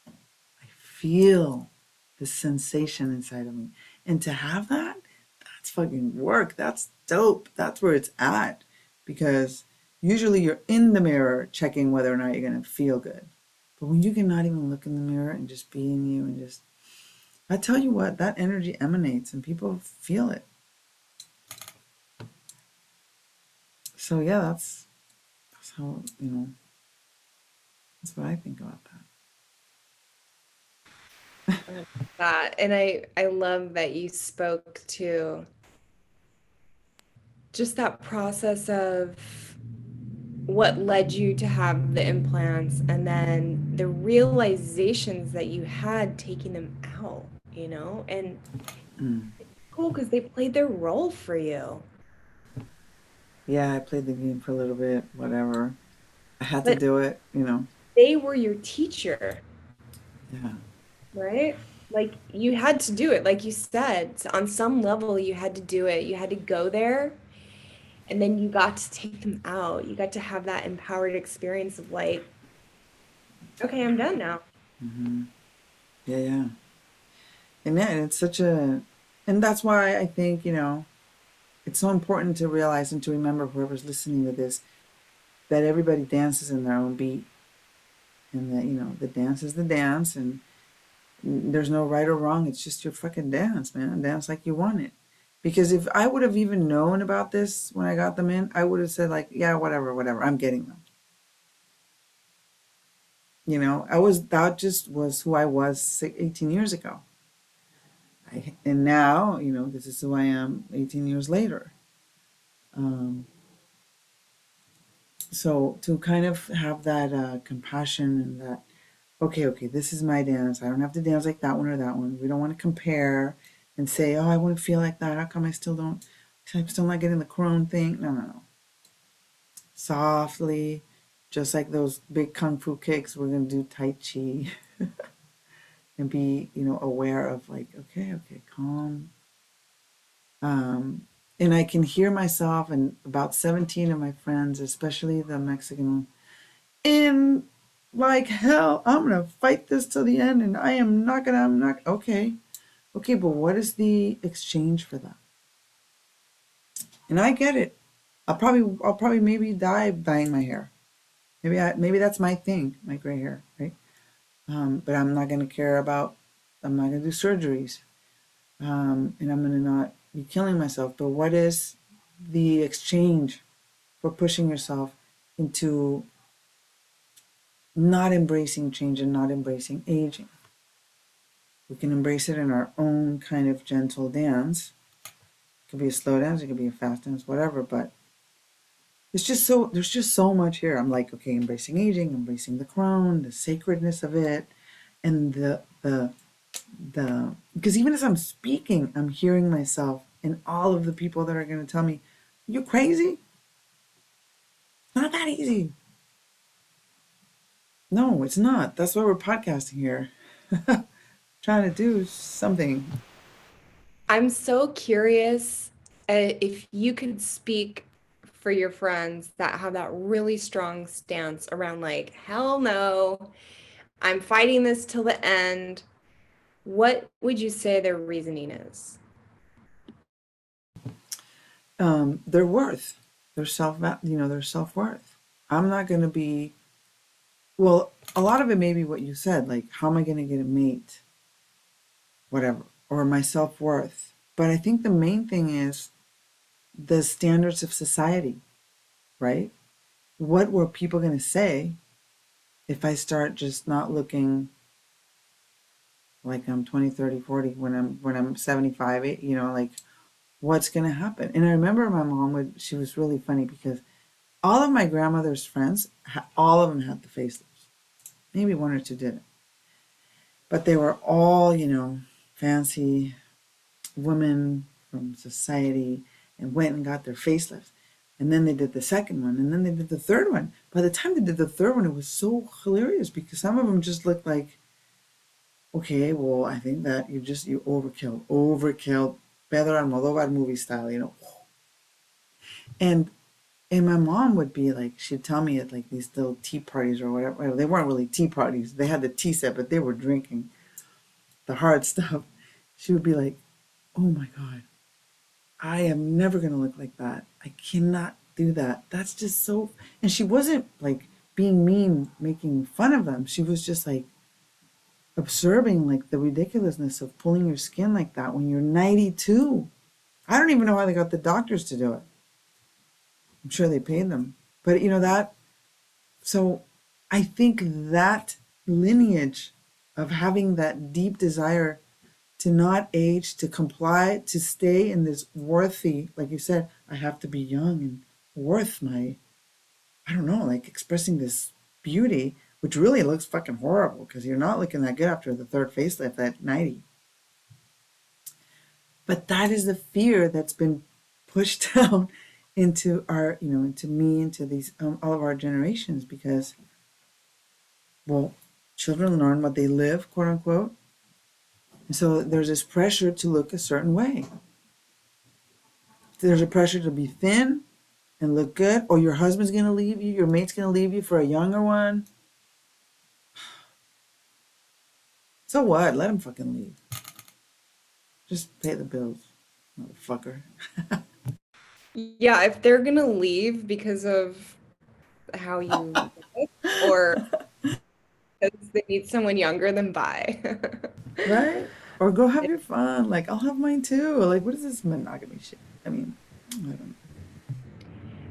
I feel the sensation inside of me. And to have that, that's fucking work. That's dope. That's where it's at. Because usually you're in the mirror checking whether or not you're going to feel good. But when you cannot even look in the mirror and just be in you and just, I tell you what, that energy emanates and people feel it. So yeah, that's that's how you know. That's what I think about that.
that and i i love that you spoke to just that process of what led you to have the implants and then the realizations that you had taking them out you know and
Mm.
cool because they played their role for you
Yeah, I played the game for a little bit, whatever. I had to do it, you know.
they were your teacher
Yeah.
right like you had to do it like you said on some level you had to do it you had to go there and then you got to take them out you got to have that empowered experience of like okay i'm done now
hmm Yeah, yeah. And yeah, and it's such a, and that's why I think, you know, it's so important to realize and to remember whoever's listening to this that everybody dances in their own beat and that, you know, the dance is the dance and there's no right or wrong. It's just your fucking dance, man. Dance like you want it. Because if I would have even known about this when I got them in, I would have said, like, yeah, whatever, whatever, I'm getting them. You know, I was, that just was who I was 18 years ago. I, and now, you know, this is who I am 18 years later. Um, so to kind of have that uh, compassion and that, okay, okay, this is my dance. I don't have to dance like that one or that one. We don't want to compare and say, oh, I want to feel like that. How come I still don't? I'm still not getting the crone thing. No, no, no. Softly, just like those big kung fu kicks, we're gonna do tai chi and be, you know, aware of like, okay, okay, calm. Um, and I can hear myself and about 17 of my friends, especially the Mexican in like hell, I'm gonna fight this till the end, and I am not gonna. I'm not okay, okay. But what is the exchange for that? And I get it. I'll probably, I'll probably maybe die dyeing my hair. Maybe I, maybe that's my thing, my gray hair, right? Um, but I'm not gonna care about. I'm not gonna do surgeries, um, and I'm gonna not be killing myself. But what is the exchange for pushing yourself into not embracing change and not embracing aging? We can embrace it in our own kind of gentle dance. It could be a slow dance, it could be a fast dance, whatever, but it's just so there's just so much here. I'm like, okay, embracing aging, embracing the crown, the sacredness of it, and the the the because even as I'm speaking, I'm hearing myself and all of the people that are gonna tell me, You crazy? Not that easy. No, it's not. That's why we're podcasting here. Trying to do something.
i'm so curious uh, if you could speak for your friends that have that really strong stance around like hell no i'm fighting this till the end what would you say their reasoning is
um, their worth, their self, you know, their self worth. I'm not going to be, well, a lot of it may be what you said, like, how am I going to get a mate? Whatever, or my self worth. But I think the main thing is the standards of society, right? What were people going to say if I start just not looking like I'm 20, 30, 40 when I'm when I'm 75, you know, like what's going to happen. And I remember my mom would, she was really funny because all of my grandmother's friends, all of them had the facelifts. Maybe one or two didn't. But they were all, you know, fancy women from society and went and got their facelifts. And then they did the second one, and then they did the third one. By the time they did the third one, it was so hilarious because some of them just looked like, okay, well, I think that you just you overkill, overkill, Pedro Almodovar movie style, you know. And and my mom would be like, she'd tell me at like these little tea parties or whatever. They weren't really tea parties. They had the tea set, but they were drinking the hard stuff. She would be like, "Oh my god, I am never gonna look like that. I cannot do that. That's just so." And she wasn't like being mean, making fun of them. She was just like, observing like the ridiculousness of pulling your skin like that when you're 92. I don't even know how they got the doctors to do it. I'm sure they paid them. But you know that so I think that lineage of having that deep desire to not age, to comply, to stay in this worthy, like you said, I have to be young and worth my, I don't know, like expressing this beauty which really looks fucking horrible because you're not looking that good after the third facelift at 90. But that is the fear that's been pushed down into our, you know, into me, into these, um, all of our generations because, well, children learn what they live, quote unquote. And so there's this pressure to look a certain way. There's a pressure to be thin and look good, or your husband's gonna leave you, your mate's gonna leave you for a younger one So what? Let him fucking leave. Just pay the bills, motherfucker.
yeah, if they're gonna leave because of how you or because they need someone younger, than bye.
right? Or go have your fun. Like I'll have mine too. Like what is this monogamy shit? I mean, I don't know.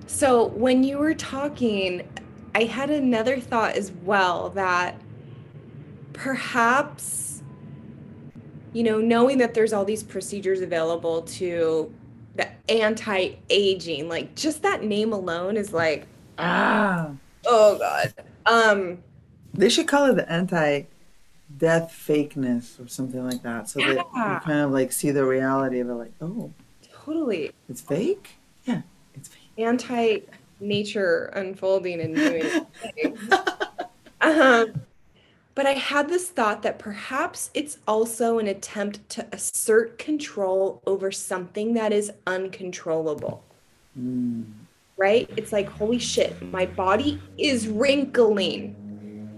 So when you were talking, I had another thought as well that perhaps you know knowing that there's all these procedures available to the anti-aging like just that name alone is like ah oh god um
they should call it the anti death fakeness or something like that so yeah. that you kind of like see the reality of it like oh
totally
it's fake yeah it's fake
anti nature unfolding and doing um but I had this thought that perhaps it's also an attempt to assert control over something that is uncontrollable. Mm. Right? It's like, holy shit, my body is wrinkling.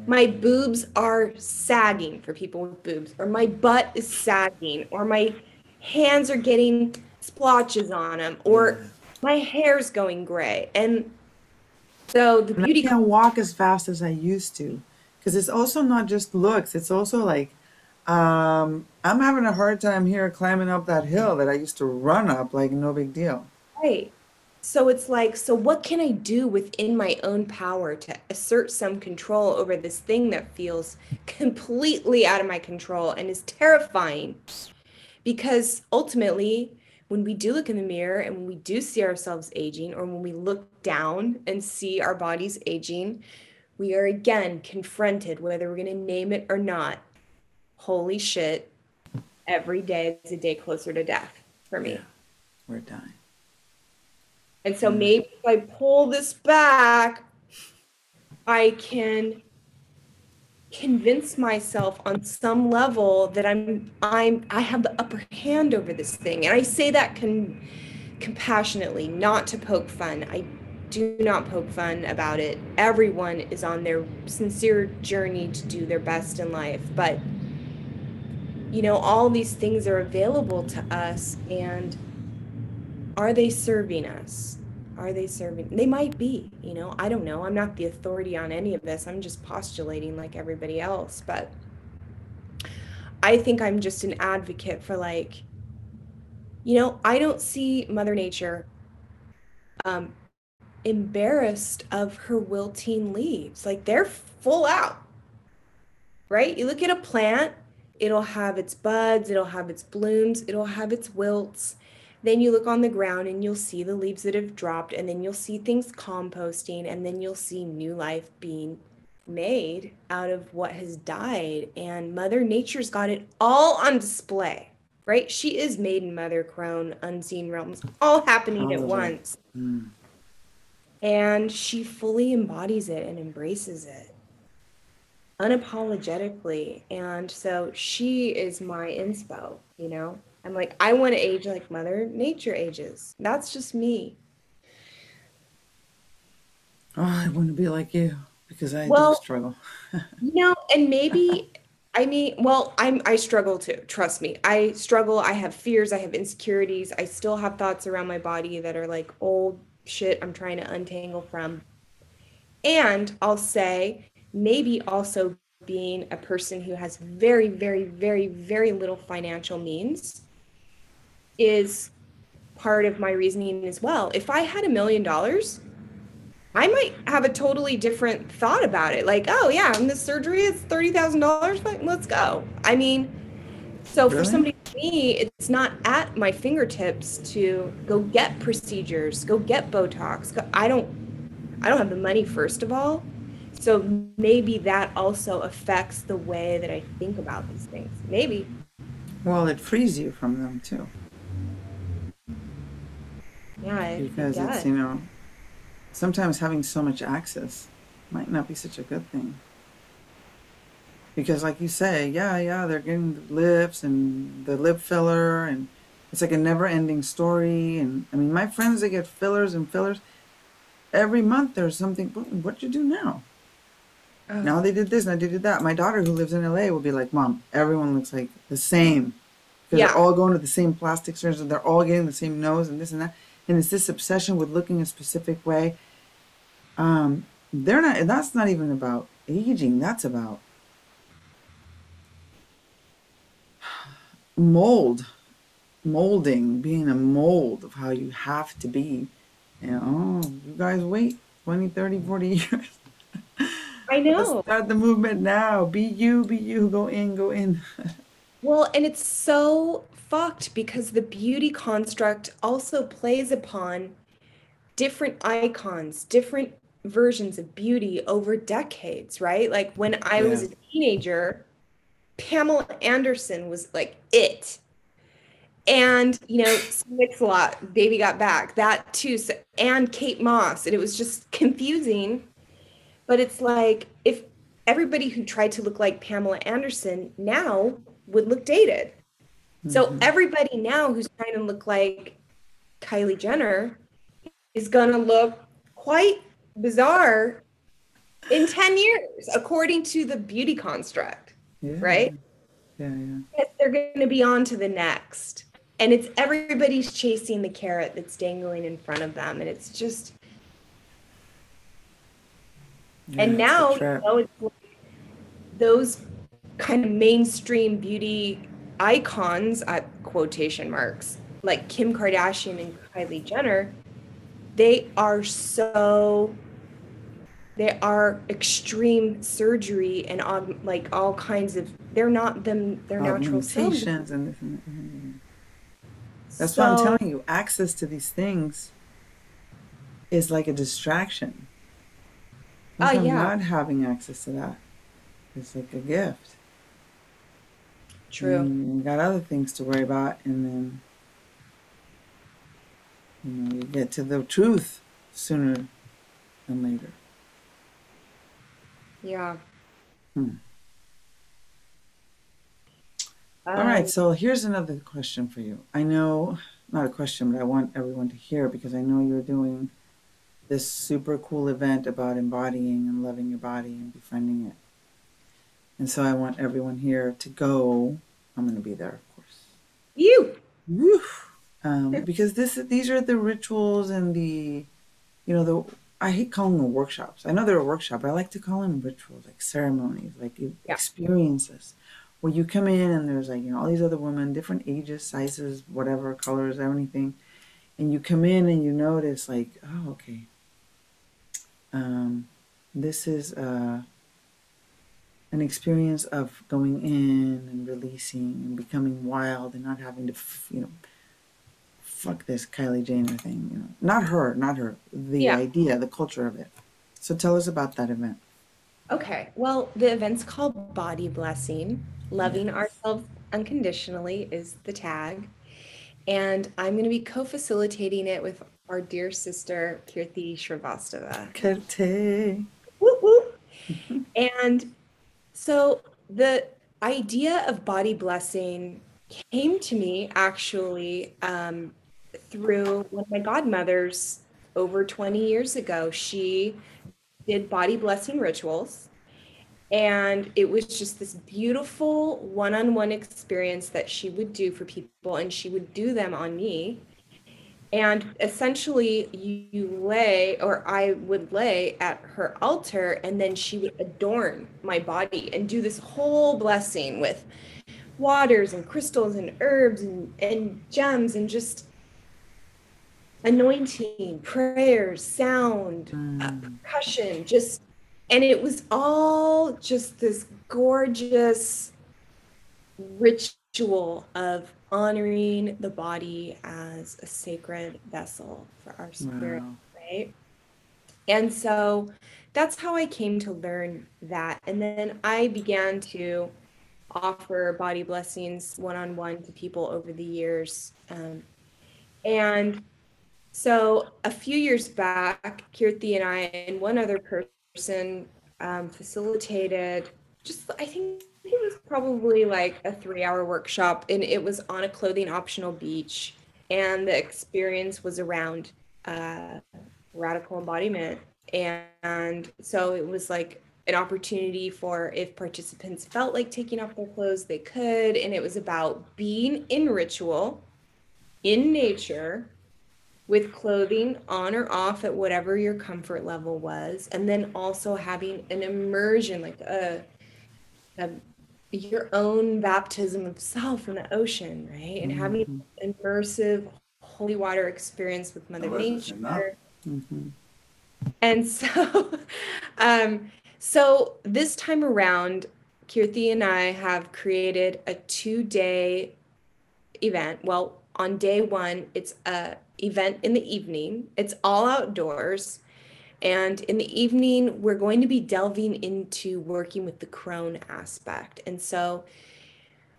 My boobs are sagging for people with boobs, or my butt is sagging, or my hands are getting splotches on them, or my hair's going gray. And so the beauty.
I can't walk as fast as I used to because it's also not just looks it's also like um, i'm having a hard time here climbing up that hill that i used to run up like no big deal
right so it's like so what can i do within my own power to assert some control over this thing that feels completely out of my control and is terrifying because ultimately when we do look in the mirror and when we do see ourselves aging or when we look down and see our bodies aging we are again confronted, whether we're going to name it or not. Holy shit, every day is a day closer to death for me. Yeah,
we're dying.
And so mm. maybe if I pull this back, I can convince myself on some level that I'm I'm I have the upper hand over this thing. And I say that can compassionately, not to poke fun. I do not poke fun about it. Everyone is on their sincere journey to do their best in life. But, you know, all these things are available to us. And are they serving us? Are they serving? They might be, you know, I don't know. I'm not the authority on any of this. I'm just postulating like everybody else. But I think I'm just an advocate for like, you know, I don't see Mother Nature um, embarrassed of her wilting leaves. Like they're full out, right? You look at a plant, it'll have its buds, it'll have its blooms, it'll have its wilts. Then you look on the ground and you'll see the leaves that have dropped, and then you'll see things composting, and then you'll see new life being made out of what has died. And Mother Nature's got it all on display, right? She is maiden, mother, crone, unseen realms, all happening at once. Mm. And she fully embodies it and embraces it unapologetically. And so she is my inspo, you know? I'm like, I want to age like Mother Nature ages. That's just me.
Oh, I want to be like you because I well, do struggle.
you know, and maybe I mean, well, I'm I struggle too. Trust me. I struggle. I have fears, I have insecurities. I still have thoughts around my body that are like old shit I'm trying to untangle from. And I'll say maybe also being a person who has very very very very little financial means is part of my reasoning as well. If I had a million dollars, I might have a totally different thought about it. Like, oh yeah, and this surgery is thirty thousand dollars. But let's go. I mean, so really? for somebody like me, it's not at my fingertips to go get procedures, go get Botox. I don't, I don't have the money first of all. So maybe that also affects the way that I think about these things. Maybe.
Well, it frees you from them too.
Yeah,
because it it's you know sometimes having so much access might not be such a good thing. Because, like you say, yeah, yeah, they're getting the lips and the lip filler, and it's like a never ending story. And I mean, my friends, they get fillers and fillers. Every month there's something, what you do now? Oh. Now they did this, now they did that. My daughter, who lives in LA, will be like, Mom, everyone looks like the same. Because yeah. they're all going to the same plastic surgeon, they're all getting the same nose and this and that. And it's this obsession with looking a specific way um, they're not. That's not even about aging. That's about mold, molding, being a mold of how you have to be. You know, you guys wait 20, 30, 40 years.
I know.
Let's start the movement now. Be you, be you. Go in, go in.
well, and it's so fucked because the beauty construct also plays upon different icons, different versions of beauty over decades, right? Like when I yeah. was a teenager, Pamela Anderson was like it. And, you know, Mix-a-Lot, Baby Got Back, that too. So, and Kate Moss. And it was just confusing. But it's like if everybody who tried to look like Pamela Anderson now would look dated. Mm-hmm. So everybody now who's trying to look like Kylie Jenner is going to look quite bizarre in 10 years, according to the beauty construct, yeah. right?
Yeah, yeah.
They're going to be on to the next. And it's everybody's chasing the carrot that's dangling in front of them. And it's just. Yeah, and now, you know, it's like those kind of mainstream beauty icons at quotation marks, like Kim Kardashian and Kylie Jenner, they are so they are extreme surgery and on like all kinds of they're not them they're natural
selves. and, and that's so, what I'm telling you. Access to these things is like a distraction. Oh yeah. Not having access to that is like a gift.
True. And
you got other things to worry about, and then you know you get to the truth sooner than later.
Yeah.
Hmm. All right, um, so here's another question for you. I know not a question, but I want everyone to hear because I know you're doing this super cool event about embodying and loving your body and befriending it. And so I want everyone here to go. I'm going to be there, of course.
You.
Woo! Um, because this, these are the rituals and the, you know, the. I hate calling them workshops. I know they're a workshop, but I like to call them rituals, like ceremonies, like yeah. experiences, where you come in and there's like you know all these other women, different ages, sizes, whatever, colors, anything, and you come in and you notice like, oh, okay, um, this is uh, an experience of going in and releasing and becoming wild and not having to, you know, fuck this Kylie Jenner thing. You know, not her, not her. The yeah. idea, the culture of it. So tell us about that event.
Okay. Well, the event's called Body Blessing. Loving yes. ourselves unconditionally is the tag. And I'm going to be co facilitating it with our dear sister Kirti Shrivastava.
Kirti.
Whoop, whoop. and so the idea of body blessing came to me actually um, through one of my godmothers over 20 years ago. She did body blessing rituals. And it was just this beautiful one on one experience that she would do for people, and she would do them on me and essentially you lay or i would lay at her altar and then she would adorn my body and do this whole blessing with waters and crystals and herbs and, and gems and just anointing prayers sound mm. uh, percussion just and it was all just this gorgeous ritual of honoring the body as a sacred vessel for our spirit, wow. right? And so that's how I came to learn that. And then I began to offer body blessings one on one to people over the years. Um, and so a few years back, Kirti and I and one other person um, facilitated just, I think it was probably like a three hour workshop and it was on a clothing optional beach and the experience was around uh, radical embodiment. And so it was like an opportunity for if participants felt like taking off their clothes they could and it was about being in ritual in nature with clothing on or off at whatever your comfort level was and then also having an immersion like a, a your own baptism of self in the ocean, right? And mm-hmm. having immersive holy water experience with Mother Nature. Mm-hmm. And so, um, so this time around, Kirti and I have created a two-day event. Well, on day one, it's a event in the evening. It's all outdoors. And in the evening, we're going to be delving into working with the crone aspect. And so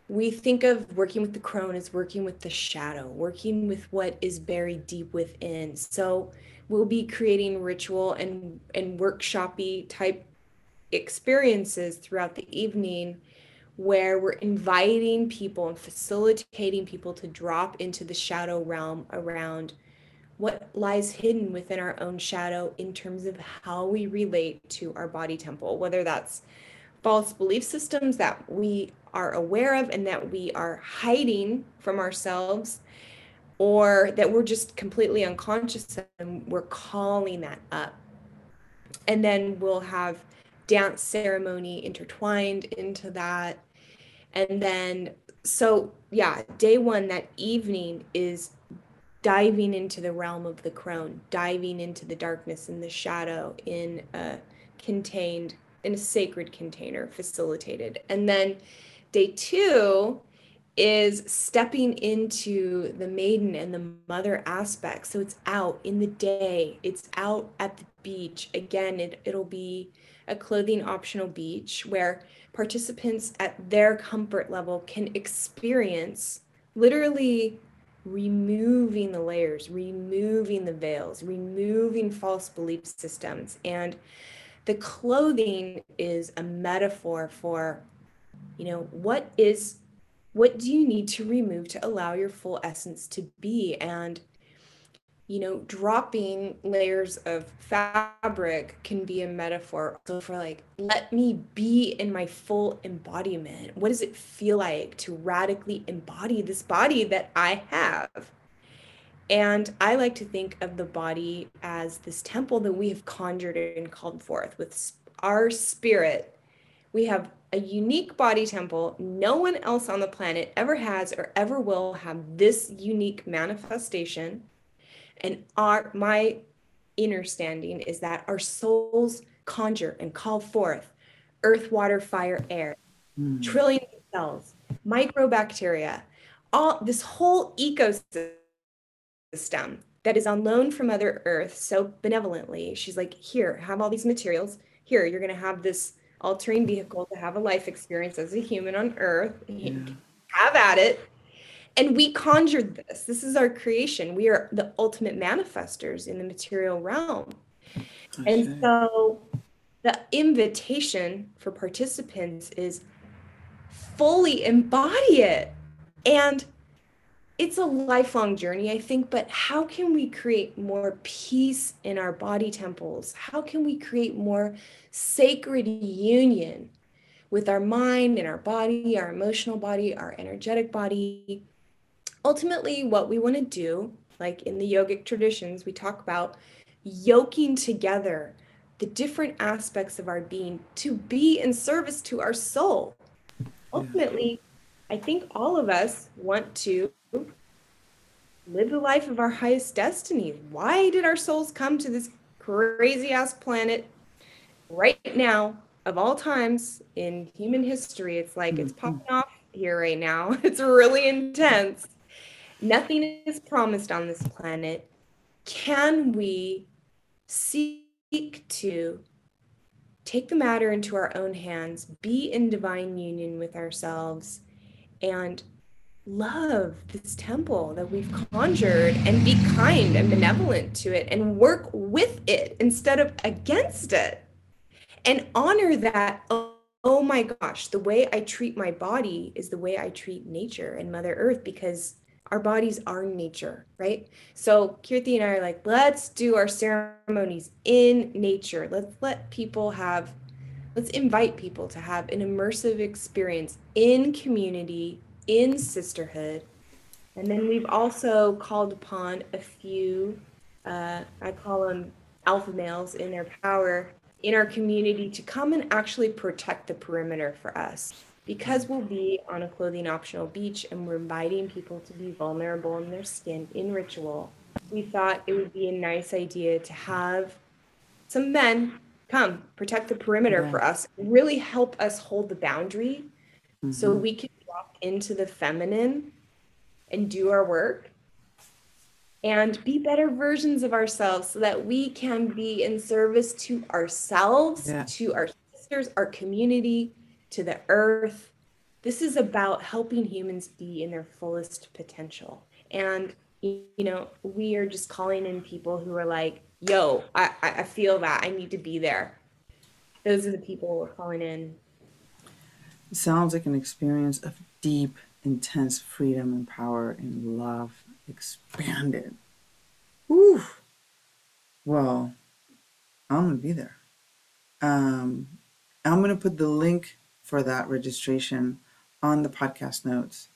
we think of working with the crone as working with the shadow, working with what is buried deep within. So we'll be creating ritual and, and workshoppy type experiences throughout the evening where we're inviting people and facilitating people to drop into the shadow realm around what lies hidden within our own shadow in terms of how we relate to our body temple, whether that's false belief systems that we are aware of and that we are hiding from ourselves, or that we're just completely unconscious and we're calling that up. And then we'll have dance ceremony intertwined into that. And then, so yeah, day one, that evening is diving into the realm of the crone, diving into the darkness and the shadow in a contained, in a sacred container, facilitated. And then day two is stepping into the maiden and the mother aspect. So it's out in the day, it's out at the beach. Again, it, it'll be a clothing optional beach where participants at their comfort level can experience literally removing the layers, removing the veils, removing false belief systems. And the clothing is a metaphor for, you know, what is what do you need to remove to allow your full essence to be? And you know, dropping layers of fabric can be a metaphor also for like, let me be in my full embodiment. What does it feel like to radically embody this body that I have? And I like to think of the body as this temple that we have conjured and called forth with our spirit. We have a unique body temple. No one else on the planet ever has or ever will have this unique manifestation and our my understanding is that our souls conjure and call forth earth, water, fire, air, mm. trillions of cells, microbacteria, all this whole ecosystem that is on loan from Mother Earth so benevolently. She's like, here, have all these materials. Here, you're going to have this altering vehicle to have a life experience as a human on Earth. Yeah. Have at it. And we conjured this. This is our creation. We are the ultimate manifestors in the material realm. Okay. And so the invitation for participants is fully embody it. And it's a lifelong journey, I think, but how can we create more peace in our body temples? How can we create more sacred union with our mind and our body, our emotional body, our energetic body? Ultimately what we want to do like in the yogic traditions we talk about yoking together the different aspects of our being to be in service to our soul. Ultimately i think all of us want to live the life of our highest destiny. Why did our souls come to this crazy ass planet right now of all times in human history? It's like it's mm-hmm. popping off here right now. It's really intense Nothing is promised on this planet. Can we seek to take the matter into our own hands, be in divine union with ourselves, and love this temple that we've conjured and be kind and benevolent to it and work with it instead of against it and honor that oh, oh my gosh the way i treat my body is the way i treat nature and mother earth because our bodies are nature, right? So Kirti and I are like, let's do our ceremonies in nature. Let's let people have, let's invite people to have an immersive experience in community, in sisterhood. And then we've also called upon a few, uh, I call them alpha males in their power in our community to come and actually protect the perimeter for us because we'll be on a clothing optional beach and we're inviting people to be vulnerable in their skin in ritual, we thought it would be a nice idea to have some men come protect the perimeter yeah. for us, really help us hold the boundary mm-hmm. so we can walk into the feminine and do our work and be better versions of ourselves so that we can be in service to ourselves, yeah. to our sisters, our community, to the earth. This is about helping humans be in their fullest potential. And, you know, we are just calling in people who are like, yo, I, I feel that. I need to be there. Those are the people we're calling in.
It sounds like an experience of deep, intense freedom and power and love expanded. Ooh. Well, I'm going to be there. Um, I'm going to put the link for that registration on the podcast notes.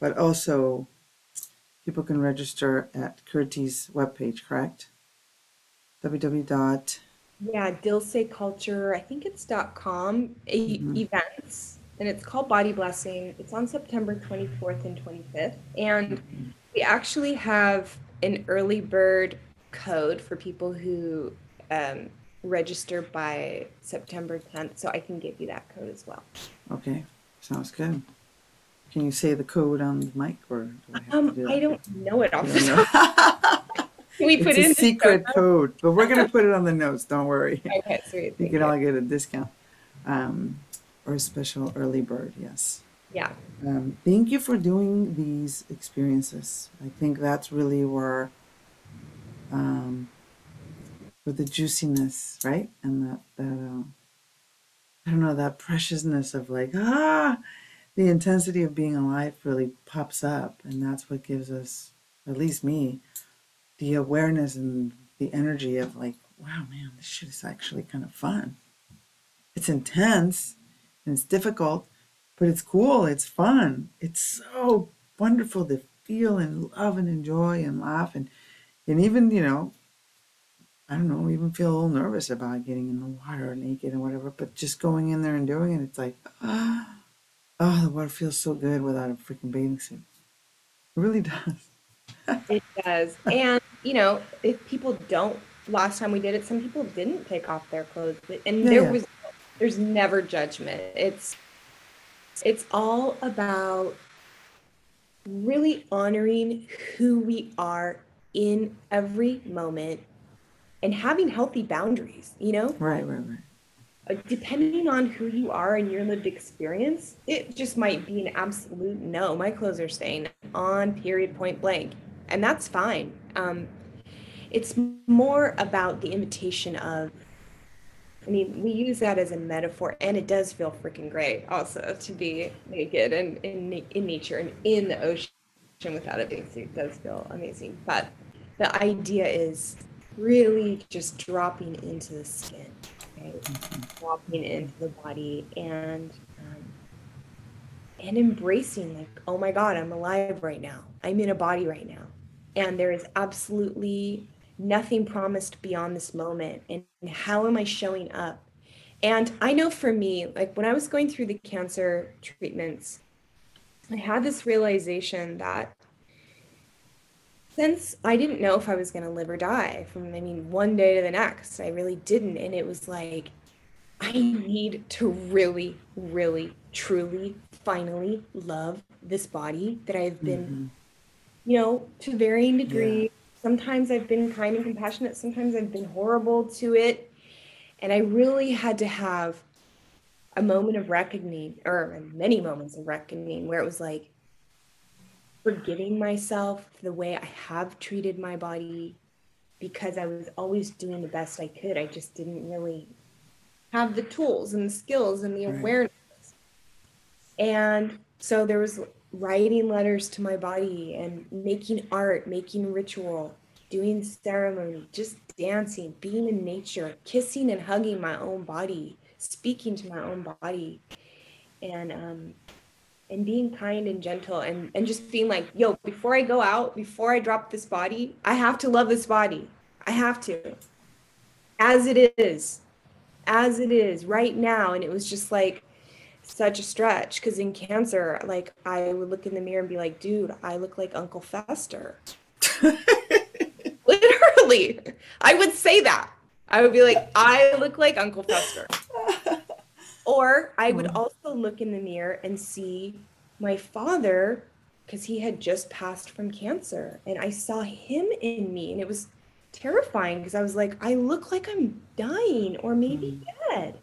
But also, people can register at Kirti's webpage, correct? www.
Yeah, Dilse Culture, I think it's dot .com mm-hmm. events, and it's called Body Blessing. It's on September 24th and 25th. And mm-hmm. we actually have an early bird code for people who um, register by September 10th, so I can give you that code as well.
Okay, sounds good. Can you say the code on the mic or? Do
I, have um, do I don't know it off the top.
we put it's a secret code, but we're gonna put it on the notes. Don't worry.
Okay, sweet.
You can all get a discount, um, or a special early bird. Yes.
Yeah.
Um, thank you for doing these experiences. I think that's really where um, with the juiciness, right? And that that uh, I don't know that preciousness of like ah, the intensity of being alive really pops up, and that's what gives us, at least me, the awareness and the energy of like, wow, man, this shit is actually kind of fun. It's intense and it's difficult, but it's cool. It's fun. It's so wonderful to feel and love and enjoy and laugh and and even you know I don't know, even feel a little nervous about getting in the water naked and whatever, but just going in there and doing it, it's like, ah, oh, the water feels so good without a freaking bathing suit. It really does.
it does. And, you know, if people don't, last time we did it, some people didn't take off their clothes, and yeah, there yeah. was, there's never judgment. It's, it's all about really honoring who we are in every moment and having healthy boundaries, you know?
Right, right, right.
Uh, depending on who you are and your lived experience, it just might be an absolute no. My clothes are staying on, period, point blank. And that's fine. Um, it's more about the invitation of, I mean, we use that as a metaphor, and it does feel freaking great also to be naked and in, in nature and in the ocean without a bathing suit does feel amazing. But the idea is really just dropping into the skin, right? Mm-hmm. Dropping into the body and um, and embracing like, oh my God, I'm alive right now. I'm in a body right now. And there is absolutely nothing promised beyond this moment. And how am I showing up? And I know for me, like when I was going through the cancer treatments, I had this realization that since I didn't know if I was going to live or die from, I mean, one day to the next, I really didn't. And it was like, I need to really, really, truly, finally love this body that I've been, mm-hmm. you know, to varying degrees. Yeah. Sometimes I've been kind and compassionate, sometimes I've been horrible to it. And I really had to have a moment of reckoning, or many moments of reckoning, where it was like, forgiving myself the way I have treated my body because I was always doing the best I could. I just didn't really have the tools and the skills and the right. awareness. And so there was writing letters to my body and making art, making ritual, doing ceremony, just dancing, being in nature, kissing and hugging my own body, speaking to my own body. And um, and being kind and gentle and and just being like yo before i go out before i drop this body i have to love this body. I have to. As it is. As it is right now. And it was just like such a stretch. Because in cancer like i would look in the mirror and be like dude i look like uncle fester. Literally. I would say that. I would be like i look like uncle fester or I would also look in the mirror and see my father, because he had just passed from cancer, and I saw him in me, and it was terrifying because I was like, I look like I'm dying or maybe mm. dead,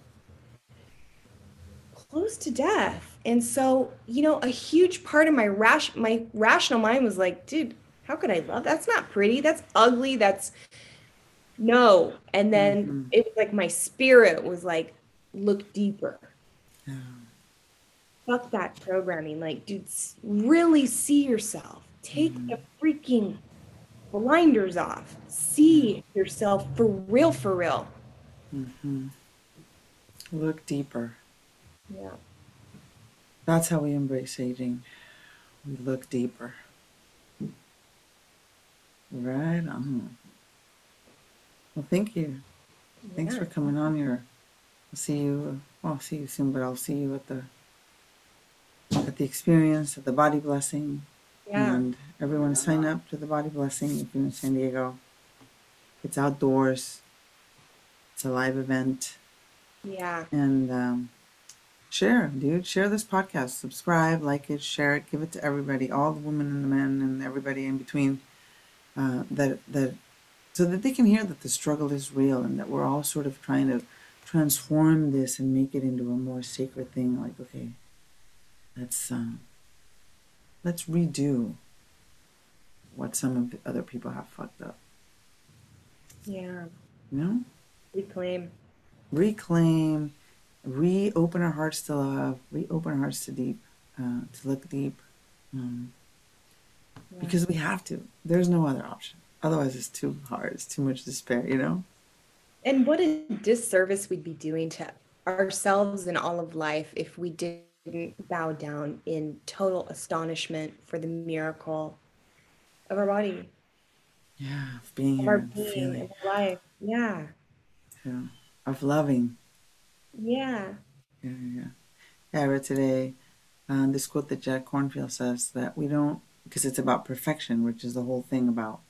close to death. And so, you know, a huge part of my rash my rational mind was like, dude, how could I love? That's not pretty. That's ugly. That's no. And then mm-hmm. it was like my spirit was like, look deeper. Yeah. Fuck that programming. Like, dude, really see yourself. Take mm-hmm. the freaking blinders off. See yourself for real, for real.
Mm-hmm. Look deeper.
Yeah.
That's how we embrace aging. We look deeper. Right on. Well, thank you. Yeah. Thanks for coming on here. I'll see you. Well, I'll see you soon, but I'll see you at the at the experience at the body blessing.
Yeah.
And everyone sign up to the body blessing if you're in San Diego. It's outdoors. It's a live event.
Yeah.
And um, share, dude. Share this podcast. Subscribe, like it, share it, give it to everybody, all the women and the men and everybody in between. Uh, that that so that they can hear that the struggle is real and that we're all sort of trying to transform this and make it into a more sacred thing like okay let's um let's redo what some of the other people have fucked up
yeah
you know
reclaim
reclaim reopen our hearts to love reopen our hearts to deep uh, to look deep, um, because we have to. There's no other option. Otherwise, it's too hard. It's too much despair. You know.
And what a disservice we'd be doing to ourselves and all of life if we didn't bow down in total astonishment for the miracle of our body,
Yeah, of being
of our being,
feeling,
of life. Yeah.
yeah, of loving.
Yeah.
Yeah, yeah, yeah. I read today uh, this quote that Jack Kornfield says that we don't, because it's about perfection, which is the whole thing about,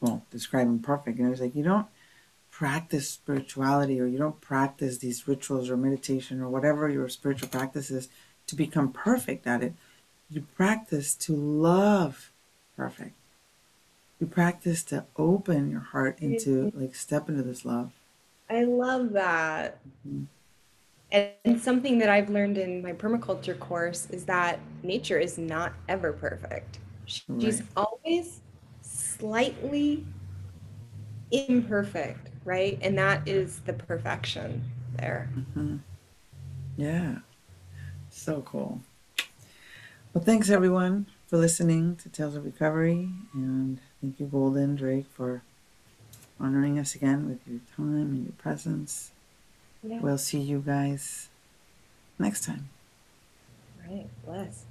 well, describing perfect. And it was like, you don't practice spirituality or you don't practice these rituals or meditation or whatever your spiritual practice is to become perfect at it. You practice to love perfect. You practice to open your heart into, like, step into this love.
I love that.
Mhm.
And something that I've learned in my permaculture course is that nature is not ever perfect. She's
Right.
always slightly imperfect, right? And that is the perfection there.
Mhm. Yeah. So cool. Well, thanks everyone for listening to Tales of Recovery. And thank you, Golden Drake, for honoring us again with your time and your presence.
Yeah.
We'll see you guys next time.
Right. Bless.